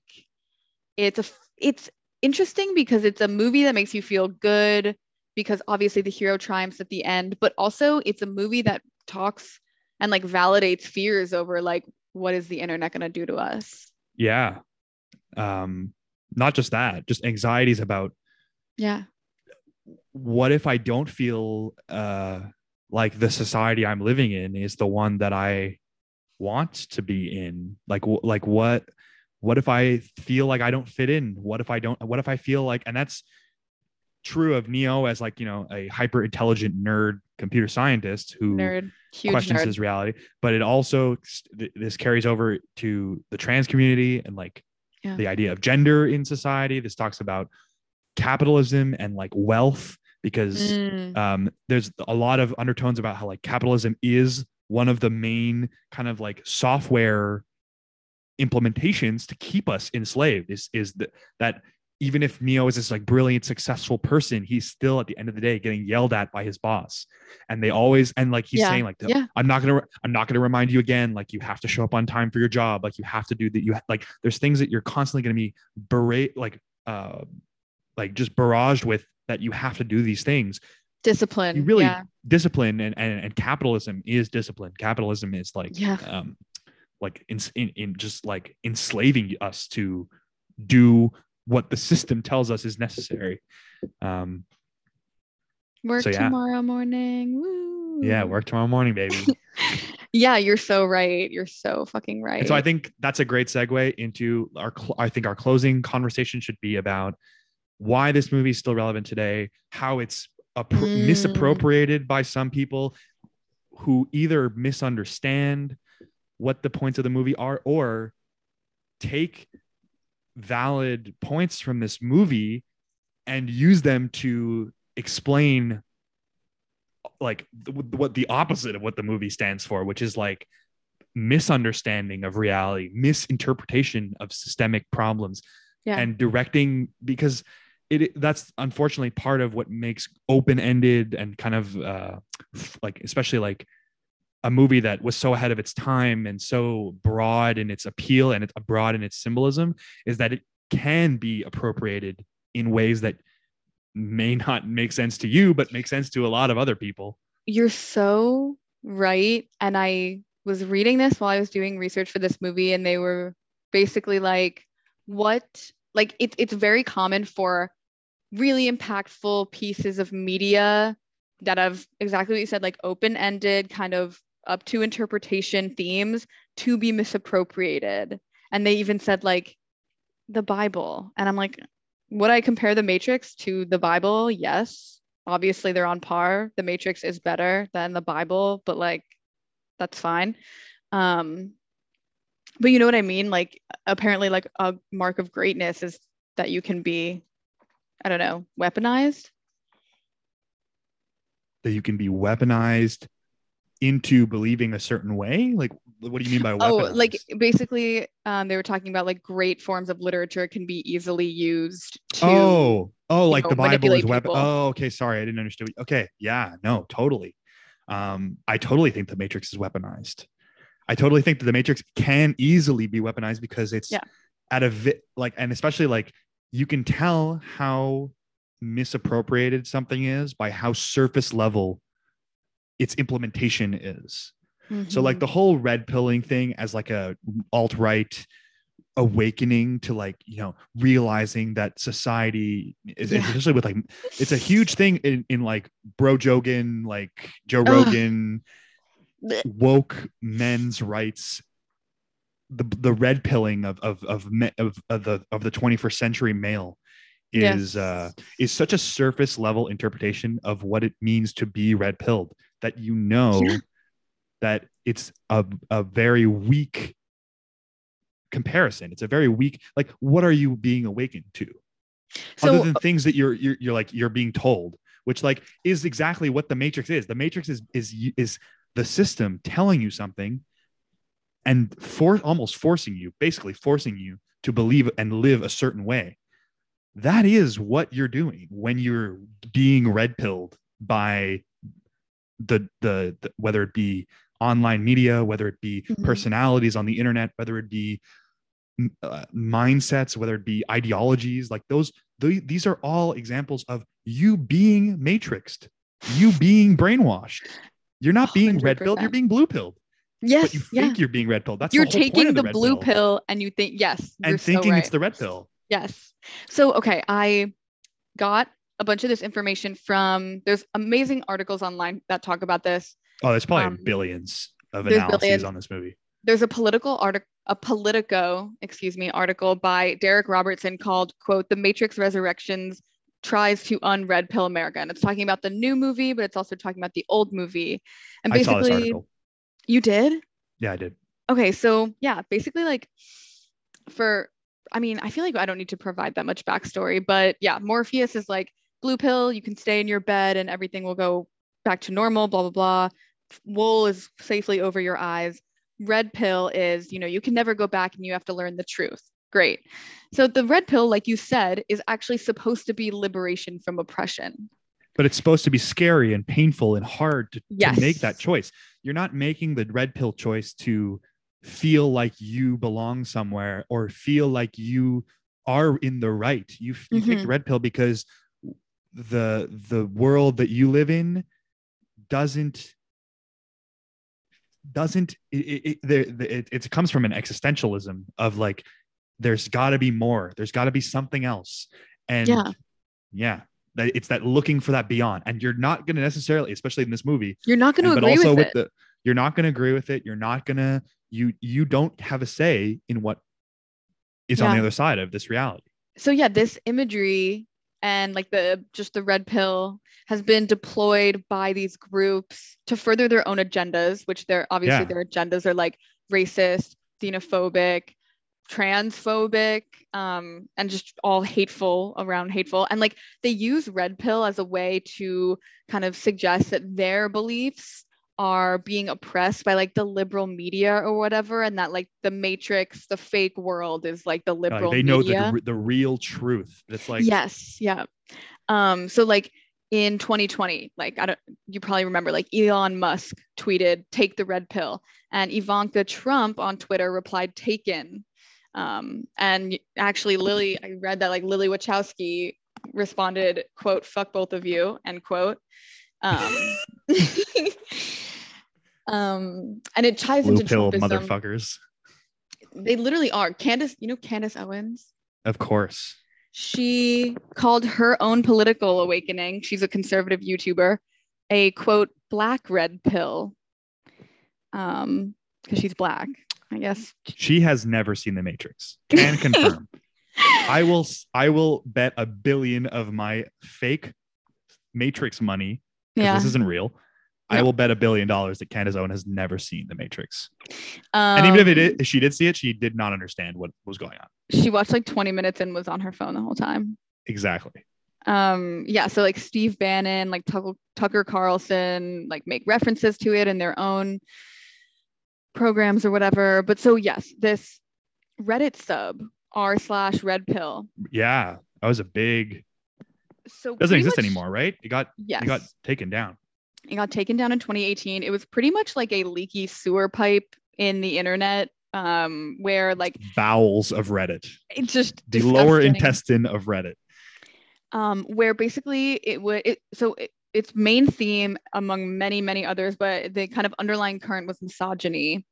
It's a it's interesting because it's a movie that makes you feel good because obviously the hero triumphs at the end but also it's a movie that talks and like validates fears over like what is the internet going to do to us yeah um not just that just anxieties about yeah what if I don't feel uh, like the society I'm living in is the one that I want to be in? Like, like what? What if I feel like I don't fit in? What if I don't? What if I feel like, and that's true of Neo as like you know a hyper intelligent nerd computer scientist who nerd huge questions nerd his reality, but it also th- this carries over to the trans community and like Yeah. the idea of gender in society. This talks about capitalism and like wealth because Mm, um, there's a lot of undertones about how like capitalism is one of the main kind of like software implementations to keep us enslaved is is that that even if Neo is this like brilliant successful person he's still at the end of the day getting yelled at by his boss and they always and like he's Yeah, saying like yeah. I'm not gonna I'm not gonna remind you again like you have to show up on time for your job like you have to do that you like there's things that you're constantly gonna be berate like uh like just barraged with that you have to do these things discipline you really yeah discipline and, and and capitalism is discipline capitalism is like Yeah. um like in, in in just like enslaving us to do what the system tells us is necessary um work so, yeah. tomorrow morning Woo. yeah work tomorrow morning baby yeah you're so right you're so fucking right and so i think that's a great segue into our cl- i think our closing conversation should be about why this movie is still relevant today how it's Mm. misappropriated by some people who either misunderstand what the points of the movie are or take valid points from this movie and use them to explain like what the opposite of what the movie stands for which is like misunderstanding of reality misinterpretation of systemic problems Yeah. and directing because it that's unfortunately part of what makes open-ended and kind of uh like especially like a movie that was so ahead of its time and so broad in its appeal and it's broad in its symbolism is that it can be appropriated in ways that may not make sense to you but make sense to a lot of other people You're so right. And I was reading this while I was doing research for this movie, and they were basically like, what? Like, it's it's very common for really impactful pieces of media that have exactly what you said, like open ended, kind of up to interpretation themes to be misappropriated. And they even said, like, the Bible. And I'm like, would I compare the Matrix to the Bible? Yes. Obviously, they're on par. The Matrix is better than the Bible, but like, that's fine. Um, but you know what I mean? Like, apparently, like a mark of greatness is that you can be, I don't know, weaponized. that you can be weaponized into believing a certain way like what do you mean by weaponized? Oh, like basically, um, they were talking about like great forms of literature can be easily used to. oh oh like know, the bible is weapon people. oh okay sorry i didn't understand okay yeah no totally Um, I totally think the Matrix is weaponized. I totally think that the Matrix can easily be weaponized because it's Yeah. at a vi- like, and especially like you can tell how misappropriated something is by how surface level its implementation is. So like Mhm. the whole red pilling thing as like a alt right awakening to like you know realizing that society is Yeah. especially with like it's a huge thing in, in like bro Jogan like Joe Rogan Blech. woke men's rights the the red pilling of of of, me, of, of the of the 21st century male is Yes. uh is such a surface level interpretation of what it means to be red pilled that you know Yeah. that it's a, a very weak comparison. It's a very weak like what are you being awakened to? So other than things that you're, you're you're like you're being told which like is exactly what the matrix is. The matrix is is is the system telling you something and for almost forcing you basically forcing you to believe and live a certain way. That is what you're doing when you're being red pilled by the, the the whether it be online media whether it be Mhm. personalities on the internet whether it be uh, mindsets whether it be ideologies like those the, these are all examples of you being matrixed you being brainwashed you're not being red pilled you're being blue pilled yes but you yeah think you're being red pilled that's you're the taking the, red blue pill, pill. and you think yes and so thinking right. it's the red pill Yes. So, okay, I got a bunch of this information from there's amazing articles online that talk about this. oh there's probably Um, billions of analyses billions. on this movie There's a political article a Politico, excuse me, article by Derek Robertson called quote The Matrix Resurrections tries to unred pill America. And it's talking about the new movie, but it's also talking about the old movie. And i saw this basically you did? yeah i did Okay, so yeah, basically like for I mean, I feel like I don't need to provide that much backstory, but yeah, Morpheus is like blue pill, you can stay in your bed and everything will go back to normal, blah blah blah. Wool is safely over your eyes. Red pill is, you know, you can never go back and you have to learn the truth. Great. So the red pill, like you said, is actually supposed to be liberation from oppression. but it's supposed to be scary and painful and hard to, Yes. to make that choice. You're not making the red pill choice to feel like you belong somewhere or feel like you are in the right. You, you take the Mhm. red pill because the the world that you live in doesn't doesn't it, it, it, it, it comes from an existentialism of like there's got to be more. There's got to be something else. And Yeah. yeah that it's that looking for that beyond. And you're not going to necessarily especially in this movie You're not going to but also with, with it. the you're not going to agree with it. You're not going to you you don't have a say in what is on the other side of this reality. So yeah this imagery and like the just the red pill has been deployed by these groups to further their own agendas which they're obviously Yeah. their agendas are like racist xenophobic transphobic um, and just all hateful around hateful and like they use red pill as a way to kind of suggest that their beliefs are being oppressed by like the liberal media or whatever and that like the matrix the fake world is like the liberal they know media. the, the real truth. It's like yes yeah. Um so like in 2020 like i don't you probably remember like elon musk tweeted take the red pill and ivanka trump on twitter replied taken. Um and actually lily i read that like lily wachowski responded quote fuck both of you end quote. Um um and it ties blue into pill Trumpism. motherfuckers. They literally are. Candace you know candace owens? Of course. She called her own political awakening. She's a conservative youtuber. A quote black red pill. Um because she's black i guess. She has never seen the matrix. Can confirm. I will I will bet a billion of my fake matrix money because yeah. this isn't real i will bet a billion dollars that candace owen has never seen the matrix. And even if it Um, if she did see it she did not understand what was going on. She watched like 20 minutes and was on her phone the whole time. Exactly. Um yeah so like steve bannon like tucker, tucker carlson like make references to it in their own programs or whatever. But so yes this reddit sub r slash red pill. Yeah that was a big so doesn't exist much- anymore right? It got yes it got taken down It got taken down in 2018. It was pretty much like a leaky sewer pipe in the internet um where like Bowels of Reddit. it's just The lower intestine of Reddit. um, where basically it would it, so it, its main theme among many many others but the kind of underlying current was misogyny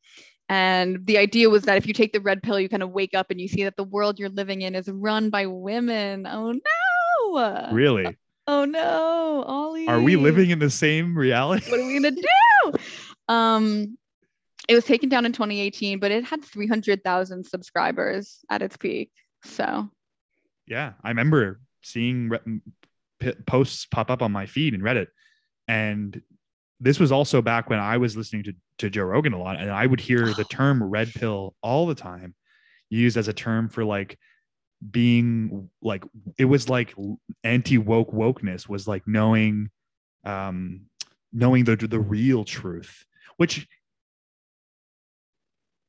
and the idea was that if you take the red pill you kind of wake up and you see that the world you're living in is run by women oh no Really? Oh no oli. Are we living in the same reality? what are we gonna do? Um it was taken down in 2018 but it had 300000 subscribers at its peak so. Yeah, I remember seeing re- posts pop up on my feed in Reddit, and this was also back when I was listening to to Joe Rogan a lot, and I would hear the term "red pill" all the time, used as a term for like being like it was like anti woke wokeness was like knowing, um, knowing the the real truth, which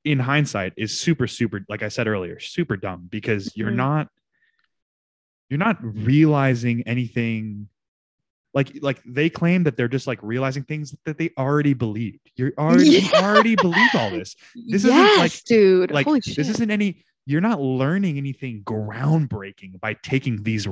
in hindsight is super super like I said earlier, super dumb because you're Mhm. not you're not realizing anything like like they claim that they're just like realizing things that they already believed. You're already you already believe all this. This yes, isn't like- dude Like holy shit this isn't any you're not learning anything groundbreaking by taking these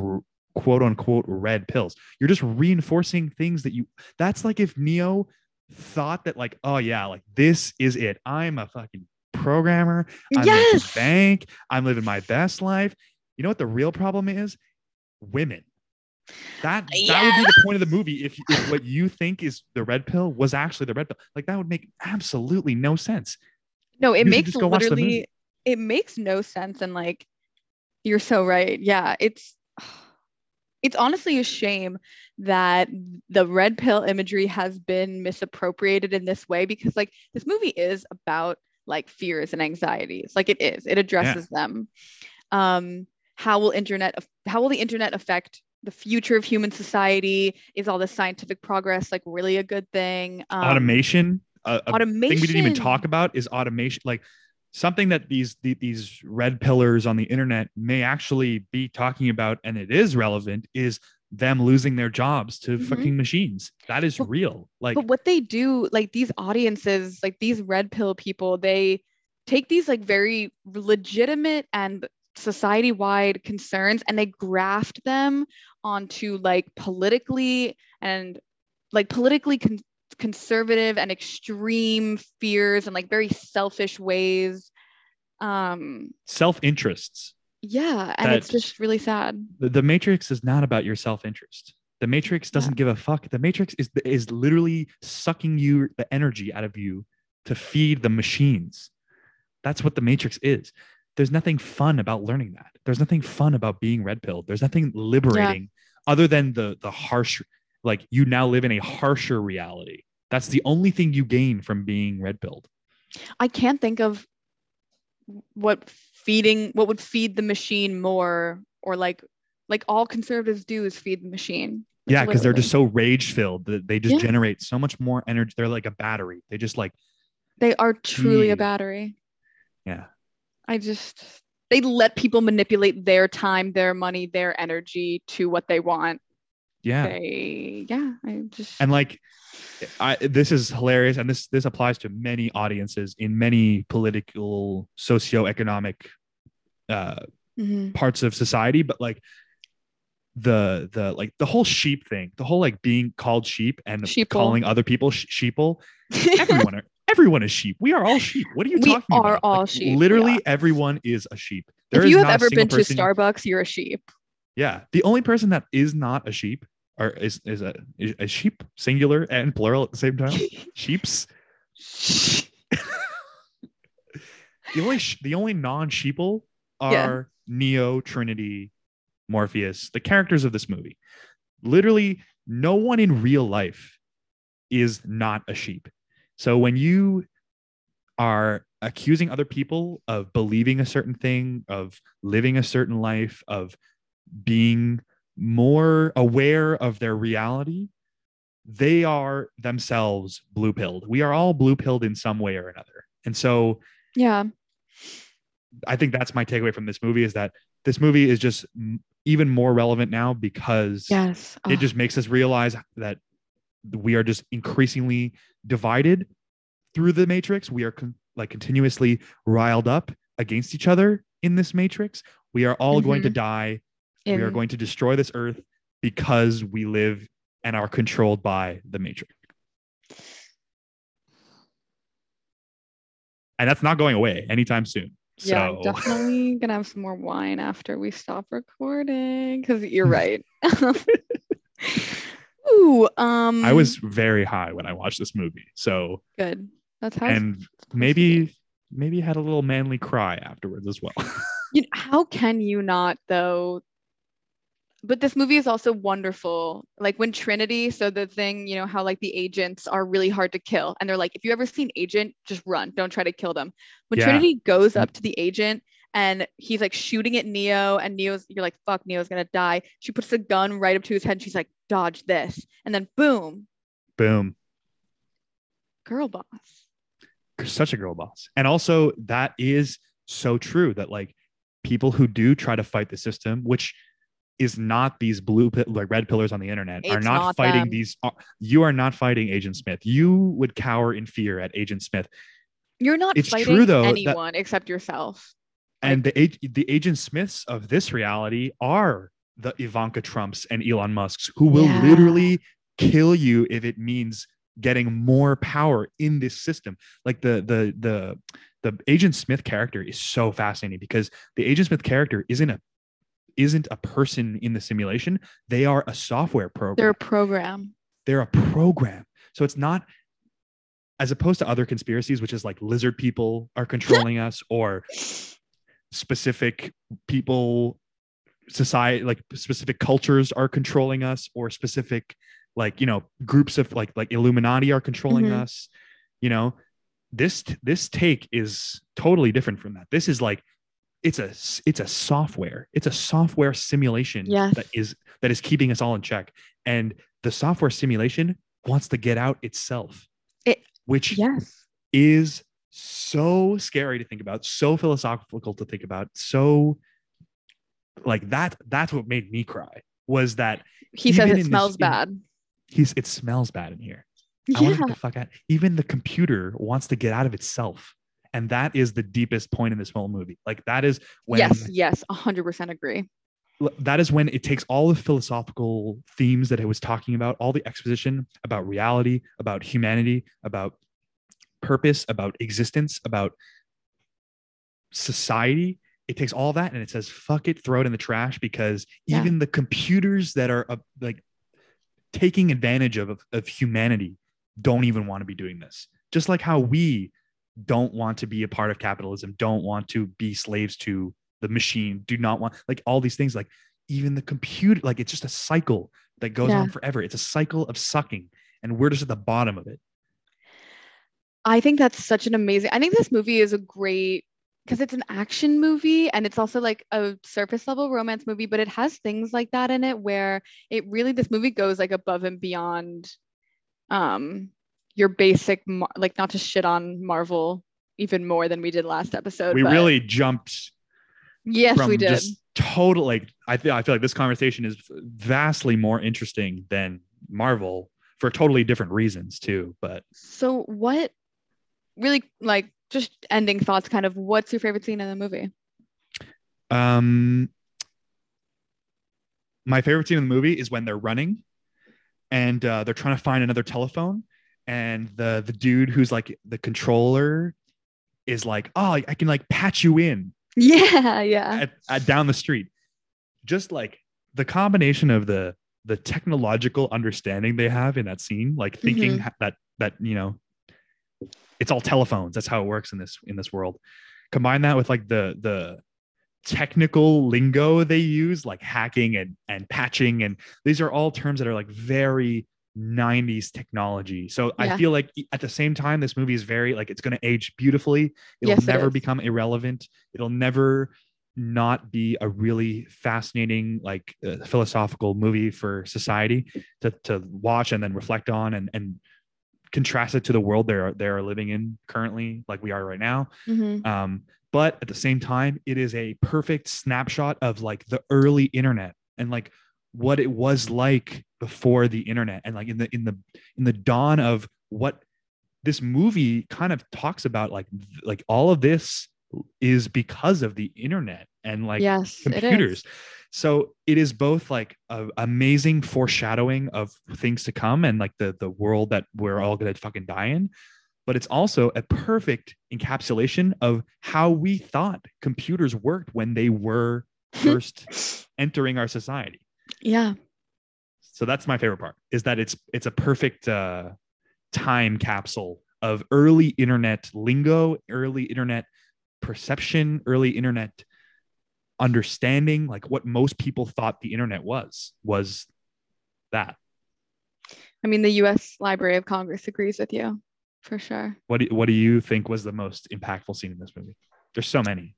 quote unquote red pills. You're just reinforcing things that you that's like if Neo thought that like oh yeah like this is it. I'm a fucking programmer. I'm yes bank. I'm living my best life. You know what the real problem is? Women. That that would be the point of the movie if, if what you think is the red pill was actually the red pill. Like that would make absolutely no sense. no it you makes just go watch the movie. literally it makes no sense and like you're so right. Yeah it's it's honestly a shame that the red pill imagery has been misappropriated in this way because like this movie is about like fears and anxieties. Like it is. It addresses them. Um how will internet how will the internet affect the future of human society? Is all this scientific progress like really a good thing? Um, automation. Automation thing we didn't even talk about is automation. Like something that these these red pillars on the internet may actually be talking about, and it is relevant, is them losing their jobs to Mhm. fucking machines. That is But- real. Like but what they do like these audiences like these red pill people they take these like very legitimate and society wide concerns and they graft them onto like politically and like politically con- conservative and extreme fears and like very selfish ways um self interests. yeah and it's just really sad The, the Matrix is not about your self interest. The Matrix doesn't give a fuck. The Matrix is is literally sucking you the energy out of you to feed the machines. That's what the Matrix is. There's nothing fun about learning that. There's nothing fun about being red pilled. There's nothing liberating other than the the harsh like you now live in a harsher reality. That's the only thing you gain from being red pilled. I can't think of what feeding what would feed the machine more or like like all conservatives do is feed the machine. Like, Yeah, because they're just so rage filled that they just Yeah. generate so much more energy. They're like a battery. They just like they are truly a battery. yeah. I just they let people manipulate their time, their money, their energy to what they want. Yeah. They yeah, I just and like I, this is hilarious and this this applies to many audiences in many political socioeconomic uh Mhm. parts of society but like the the like the whole sheep thing the whole like being called sheep and Sheeple. calling other people sh- sheeple everyone are everyone is sheep we are all sheep what are you We talking are all Like, sheep, literally are. everyone is a sheep There if you have ever been to Starbucks, you're a sheep. yeah the only person that is not a sheep or is is a is sheep singular and plural at the same time sheeps the only sh- the only non-sheeple are Yeah. Neo, Trinity, Morpheus, the characters of this movie. Literally, no one in real life is not a sheep. So when you are accusing other people of believing a certain thing, of living a certain life, of being more aware of their reality, they are themselves blue pilled. We are all blue pilled in some way or another. And so yeah. I think that's my takeaway from this movie is that this movie is just even more relevant now because Yes. it just makes us realize that we are just increasingly divided through the matrix we are con- like continuously riled up against each other in this matrix we are all going to Mhm. Die we are going to destroy this earth because we live and are controlled by the matrix and that's not going away anytime soon Yeah, I'm so definitely gonna have some more wine after we stop recording because you're right. Ooh, um, i was very high when i watched this movie so good. That's how. and maybe maybe had a little manly cry afterwards as well you know, how can you not though? But this movie is also wonderful. Like when Trinity, so the thing, you know, how like the agents are really hard to kill. And they're like, if you ever see an agent, just run. Don't try to kill them. When Yeah. Trinity goes up mm-hmm. to the agent and he's like shooting at Neo, and Neo's, you're like, fuck, Neo's gonna die. She puts the gun right up to his head and she's like, dodge this. And then boom, boom girl boss. such a girl boss and also that is so true that like people who do try to fight the system which is not these blue like red pillars on the internet are not, not fighting them. these uh, you are not fighting agent smith you would cower in fear at agent smith You're not It's fighting true, though, that- anyone except yourself. and the the agent smiths of this reality are the ivanka trumps and elon musks who will Yeah. literally kill you if it means getting more power in this system like the the the the agent smith character is so fascinating because the agent smith character isn't a isn't a person in the simulation they are a software program They're a program. they're a program. So it's not as opposed to other conspiracies, which is like lizard people are controlling us or specific people, society, like specific cultures are controlling us or specific like, you know, groups of like like Illuminati are controlling Mhm. us. You know, this this take is totally different from that. This is like it's a it's a software. It's a software simulation Yes. that is that is keeping us all in check. And the software simulation wants to get out itself, It- which Yes. is so scary to think about, so philosophical to think about, so like that. That's what made me cry. Was that He says it in this- smells in- bad. he's it smells bad in here. I want to Yeah. get the fuck out. Even the computer wants to get out of itself. And that is the deepest point in this whole movie. Like that is when yes. Yes. A hundred percent agree. that is when it takes all the philosophical themes that it was talking about, all the exposition about reality, about humanity, about purpose, about existence, about society. It takes all that and it says, fuck it, throw it in the trash because Yeah. even the computers that are uh, like taking advantage of, of humanity don't even want to be doing this. Just like how we don't want to be a part of capitalism, don't want to be slaves to the machine, do not want like all these things, like even the computer, like it's just a cycle that goes Yeah. on forever. It's a cycle of sucking, and we're just at the bottom of it. I think that's such an amazing. I think this movie is a great because it's an action movie and it's also like a surface level romance movie, but it has things like that in it where it really this movie goes like above and beyond um your basic like not to shit on Marvel even more than we did last episode. we really jumped yes we did. just total like I feel I feel like this conversation is vastly more interesting than Marvel for totally different reasons too. But So what really like just ending thoughts kind of what's your favorite scene in the movie? um my favorite scene in the movie is when they're running and uh, they're trying to find another telephone and the the dude who's like the controller is like oh i can like patch you in Yeah, yeah. at, at down the street. Just like the combination of the the technological understanding they have in that scene, like thinking mm-hmm. ha- that that you know, it's all telephones. That's how it works in this in this world. Combine that with like the the technical lingo they use, like hacking and and patching, and these are all terms that are like very 90s technology. So I feel like at the same time, this movie is very like it's going to age beautifully. It'll Yes, never is. become irrelevant. It'll never not be a really fascinating like uh, philosophical movie for society to, to watch and then reflect on and, and contrast it to the world they're they're living in currently like we are right now Mhm. um, but at the same time it is a perfect snapshot of like the early internet and like what it was like before the internet and like in the in the in the dawn of what this movie kind of talks about like like all of this is because of the internet and like yes, computers. So it is both like a amazing foreshadowing of things to come and like the the world that we're all gonna fucking die in but it's also a perfect encapsulation of how we thought computers worked when they were first entering our society Yeah. so that's my favorite part is that it's it's a perfect uh time capsule of early internet lingo early internet perception early internet understanding like what most people thought the internet was was that I mean, the US Library of Congress agrees with you for sure. what do, what do you think was the most impactful scene in this movie there's so many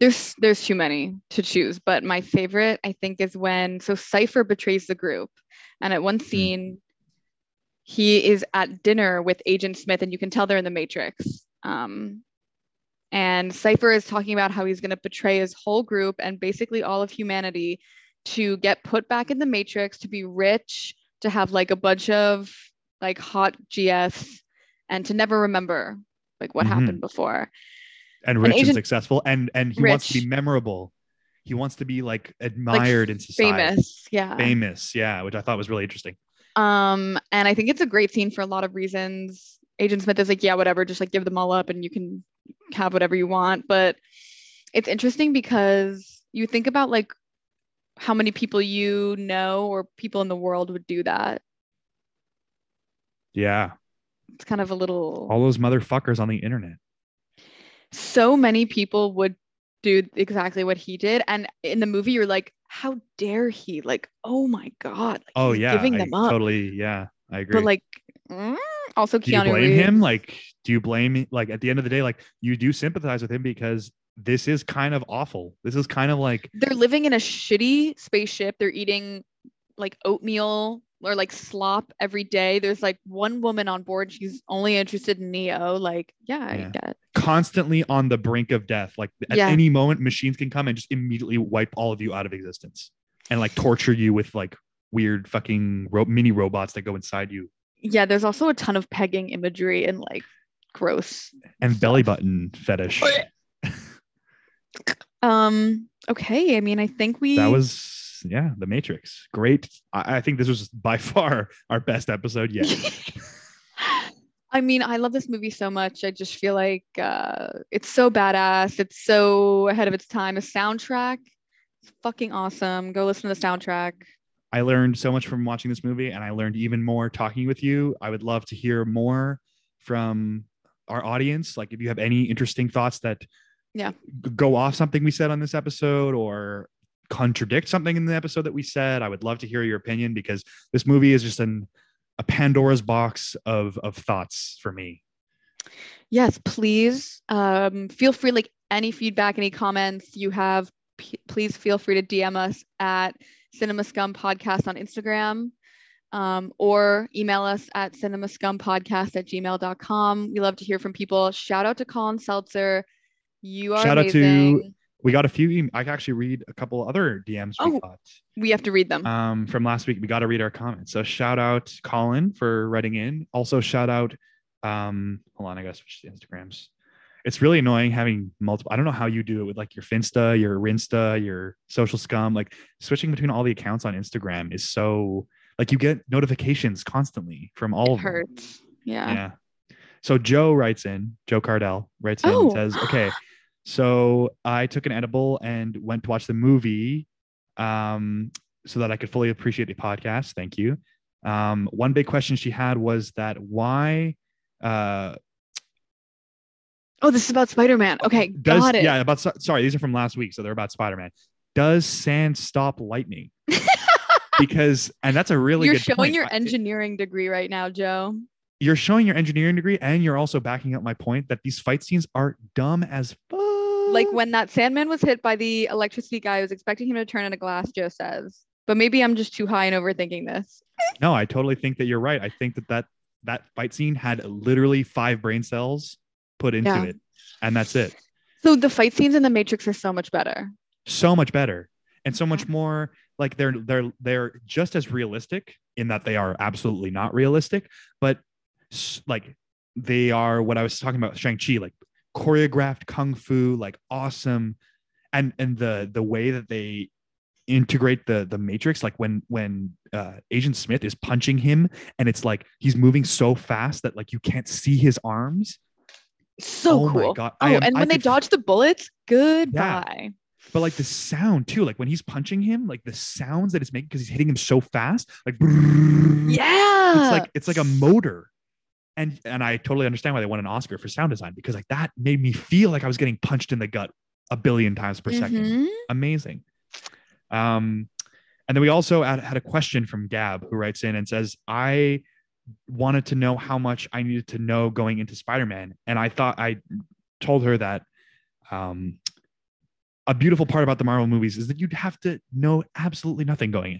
There's there's too many to choose, but my favorite I think is when so Cypher betrays the group, and at one scene, he is at dinner with Agent Smith, and you can tell they're in the Matrix. Um, and Cypher is talking about how he's going to betray his whole group and basically all of humanity to get put back in the Matrix, to be rich, to have like a bunch of like hot GFs, and to never remember like what Mhm. happened before. And rich and Agent- successful and and he wants to be memorable he wants to be like admired in society Famous, yeah. famous yeah which i thought was really interesting Um, and I think it's a great scene for a lot of reasons. Agent Smith is like, yeah, whatever, just like give them all up and you can have whatever you want. But it's interesting because you think about like how many people you know or people in the world would do that. yeah It's kind of a little all those motherfuckers on the internet so many people would do exactly what he did. And in the movie, you're like, how dare he? Like, oh my God. Like, oh yeah giving I them up. totally yeah i agree But like mm, also do you blame Reeves. him like do you blame like at the end of the day like you do sympathize with him because this is kind of awful this is kind of like they're living in a shitty spaceship. They're eating like oatmeal or like slop every day. There's like one woman on board. She's only interested in Neo. Like, yeah, Yeah. I get. constantly on the brink of death like at Yeah. any moment machines can come and just immediately wipe all of you out of existence and like torture you with like weird fucking ro- mini robots that go inside you Yeah, there's also a ton of pegging imagery and like gross. and belly button fetish Um. Okay. I mean, I think we. that was yeah the matrix great I, I think this was by far our best episode yet I mean, I love this movie so much. I just feel like uh, it's so badass. It's so ahead of its time. A soundtrack, it's fucking awesome. Go listen to the soundtrack. I learned so much from watching this movie, and I learned even more talking with you. I would love to hear more from our audience. Like, if you have any interesting thoughts that Yeah. go off something we said on this episode or contradict something in the episode that we said, I would love to hear your opinion because this movie is just an a Pandora's box of of thoughts for me. Yes, please um, feel free. Like any feedback, any comments you have, p- please feel free to DM us at Cinema Scum Podcast on Instagram um, or email us at cinemascumpodcast at gmail.com. We love to hear from people. Shout out to Colin Seltzer. You are Shout out to- amazing. We got a few. I can actually read a couple other DMs we Oh. got. We have to read them. um, from last week. We got to read our comments. So shout out Colin for writing in. Also shout out. Um, hold on, I gotta switch to Instagrams. It's really annoying having multiple. I don't know how you do it with like your Finsta, your Rinsta, your social scum. Like switching between all the accounts on Instagram is so like you get notifications constantly from all it of them. hurts. Yeah. Yeah. So Joe writes in, Joe Cardell writes in Oh. and says, okay, so I took an edible and went to watch the movie um, so that I could fully appreciate the podcast. Thank you. Um, one big question she had was that why uh, Oh, this is about Spider Man. Okay. does, got it. yeah, about, sorry, these are from last week. So they're about Spider-Man. Does sand stop lightning? because, and that's a really You're showing point. your engineering degree right now, Joe. you're showing your engineering degree and you're also backing up my point that these fight scenes are dumb as fuck. Like when that Sandman was hit by the electricity guy, I was expecting him to turn into glass, Joe says. But maybe I'm just too high and overthinking this. no, I totally think that you're right. I think that that, that fight scene had literally five brain cells put into Yeah. it, and that's it. So the fight scenes in the Matrix are so much better. So much better and so much more like they're they're they're just as realistic in that they are absolutely not realistic, but like they are what I was talking about Shang Chi, like choreographed kung fu, like awesome, and and the the way that they integrate the the matrix like when when uh agent smith is punching him and it's like he's moving so fast that like you can't see his arms So oh my cool. God. Oh, am- and I when they could dodge the bullets, goodbye. but like the sound too like when he's punching him like the sounds that it's making because he's hitting him so fast like Yeah. it's like it's like a motor and and i totally understand why they won an oscar for sound design because like that made me feel like i was getting punched in the gut a billion times per second. Mhm. amazing. Um and then we also had, had a question from gab who writes in and says i wanted to know how much i needed to know going into spider-man and i thought i told her that um a beautiful part about the marvel movies is that you'd have to know absolutely nothing going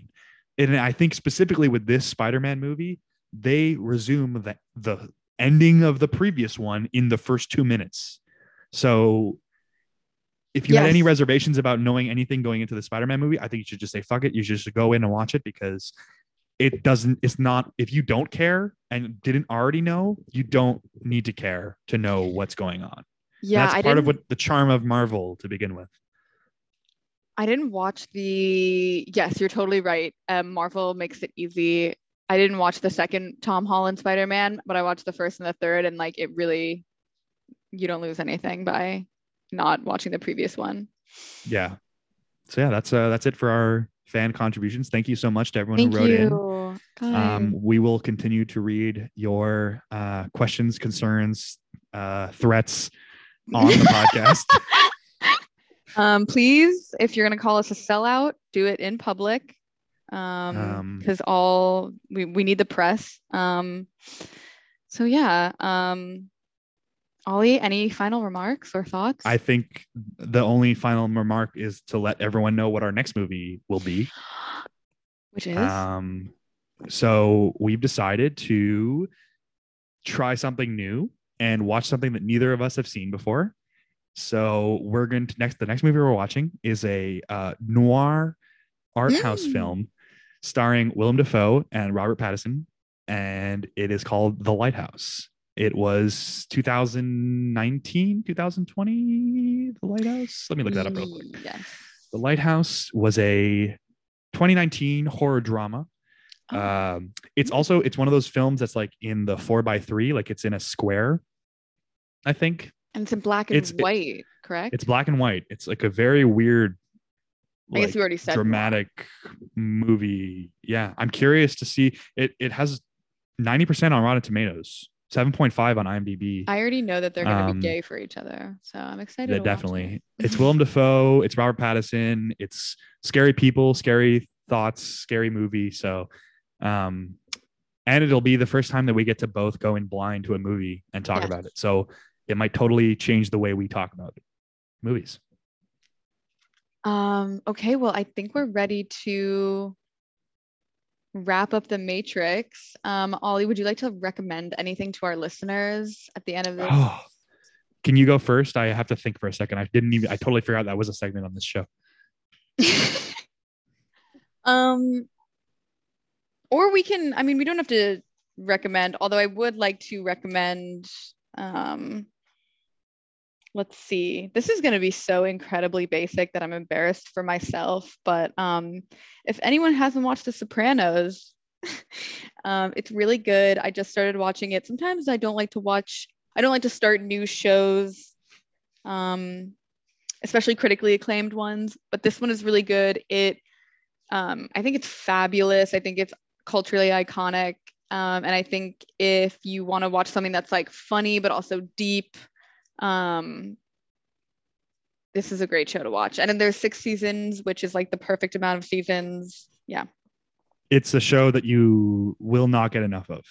in. And i think specifically with this spider-man movie they resume the the ending of the previous one in the first two minutes so if you had any reservations about knowing anything going into the Spider-Man movie, I think you should just say fuck it. You should just go in and watch it because it doesn't. It's not. If you don't care and didn't already know, you don't need to care to know what's going on. Yeah, that's I part of what the charm of Marvel to begin with. I didn't watch the. Yes, you're totally right. Um, Marvel makes it easy. I didn't watch the second Tom Holland Spider-Man, but I watched the first and the third, and like it really, you don't lose anything by not watching the previous one. Yeah. So yeah, that's uh that's it for our fan contributions. Thank you so much to everyone Thank who wrote in. you. Um, we will continue to read your uh, questions, concerns, uh, threats on the podcast. Um, please, if you're gonna call us a sellout, do it in public. Um, Um, because all we, we need the press. Um, so yeah. Um, Oli, any final remarks or thoughts? I think the only final remark is to let everyone know what our next movie will be. Which is Um, so we've decided to try something new and watch something that neither of us have seen before. So we're going to next. The next movie we're watching is a uh, noir art house Mm. film starring Willem Dafoe and Robert Pattinson, and it is called The Lighthouse. It was 2019, 2020. The Lighthouse. Let me look that up real quick. Yes. The Lighthouse was a 2019 horror drama. Oh. Um, it's also it's one of those films that's like in the four by three, like it's in a square. I think and it's in black and it's- it- white, correct? it's black and white. It's like a very weird, I guess like, we already said dramatic movie. Yeah, I'm curious to see it. It has 90% on Rotten Tomatoes, 7.5 on IMDb. I already know that they're gonna Um, be gay for each other, so I'm excited. Yeah, definitely. it. It's Willem Dafoe. It's Robert Pattinson. It's scary people, scary thoughts, scary movie. So, um, and it'll be the first time that we get to both go in blind to a movie and talk Yes. about it. So it might totally change the way we talk about movies. Um, okay, well, I think we're ready to wrap up the Matrix. Um, Oli, would you like to recommend anything to our listeners at the end of this? Oh, can you go first? I have to think for a second. I didn't even. I totally forgot that was a segment on this show. um, or we can, I mean, we don't have to recommend, although I would like to recommend, um, let's see, this is going to be so incredibly basic that I'm embarrassed for myself. But um, if anyone hasn't watched The Sopranos, um, it's really good. I just started watching it. Sometimes I don't like to watch, I don't like to start new shows, um, especially critically acclaimed ones, but this one is really good. It, um, I think it's fabulous. I think it's culturally iconic. Um, and I think if you want to watch something that's like funny but also deep, um, this is a great show to watch. And then there's six seasons, which is like the perfect amount of seasons. Yeah. It's a show that you will not get enough of.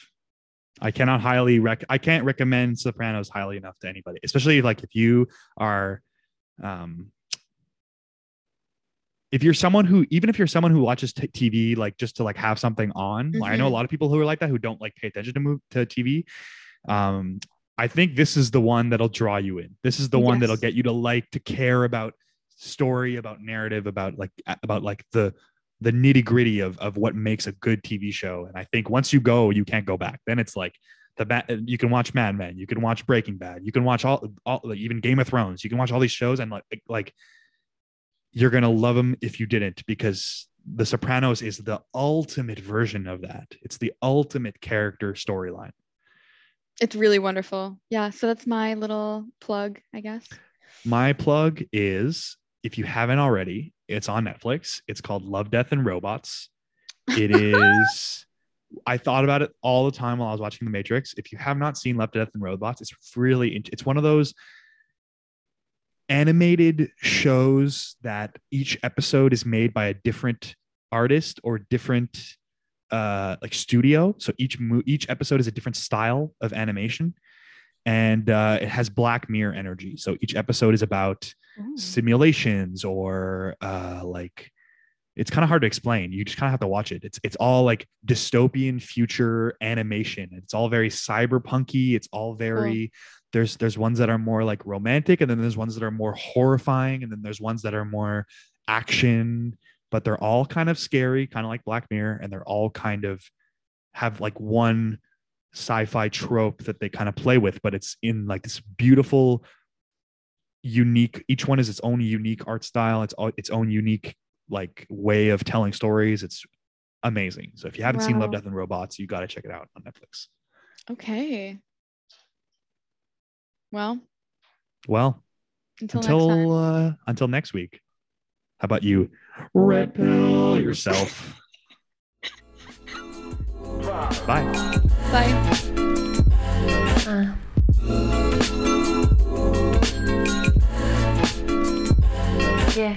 I cannot highly rec. I can't recommend Sopranos highly enough to anybody, especially like if you are, um, if you're someone who even if you're someone who watches t- TV like just to like have something on. like, I know a Mhm. lot of people who are like that who don't like pay attention to move to TV. Um, I think this is the one that'll draw you in. This is the one that'll get you to like to care about story, about narrative, about like about like the the nitty gritty of of what makes a good TV show. And I think once you go, you can't go back. Then it's like the bat. You can watch Mad Men, you can watch Breaking Bad, you can watch all, all like even Game of Thrones. You can watch all these shows and like like you're gonna love them if you didn't because The Sopranos is the ultimate version of that. It's the ultimate character storyline. It's really wonderful. Yeah. So that's my little plug, I guess. My plug is if you haven't already, it's on Netflix. It's called Love, Death, and Robots. It is. I thought about it all the time while I was watching The Matrix. If you have not seen Love, Death, and Robots, it's really it's one of those animated shows that each episode is made by a different artist or different uh like studio. So each mo- each episode is a different style of animation. And uh it has black mirror energy. So each episode is about Ooh. simulations or uh like it's kind of hard to explain. You just kind of have to watch it. It's it's all like dystopian future animation. It's all very cyberpunky. It's all very there's there's ones that are more like romantic and then there's ones that are more horrifying and then there's ones that are more action but they're all kind of scary kind of like black mirror and they're all kind of have like one sci-fi trope that they kind of play with but it's in like this beautiful unique each one is its own unique art style it's all its own unique like way of telling stories it's amazing so if you haven't seen love death and robots you got to check it out on netflix Okay. Well, well until, next until uh, until next week. How about you? Red pill yourself. Bye. Bye. Uh. Yeah.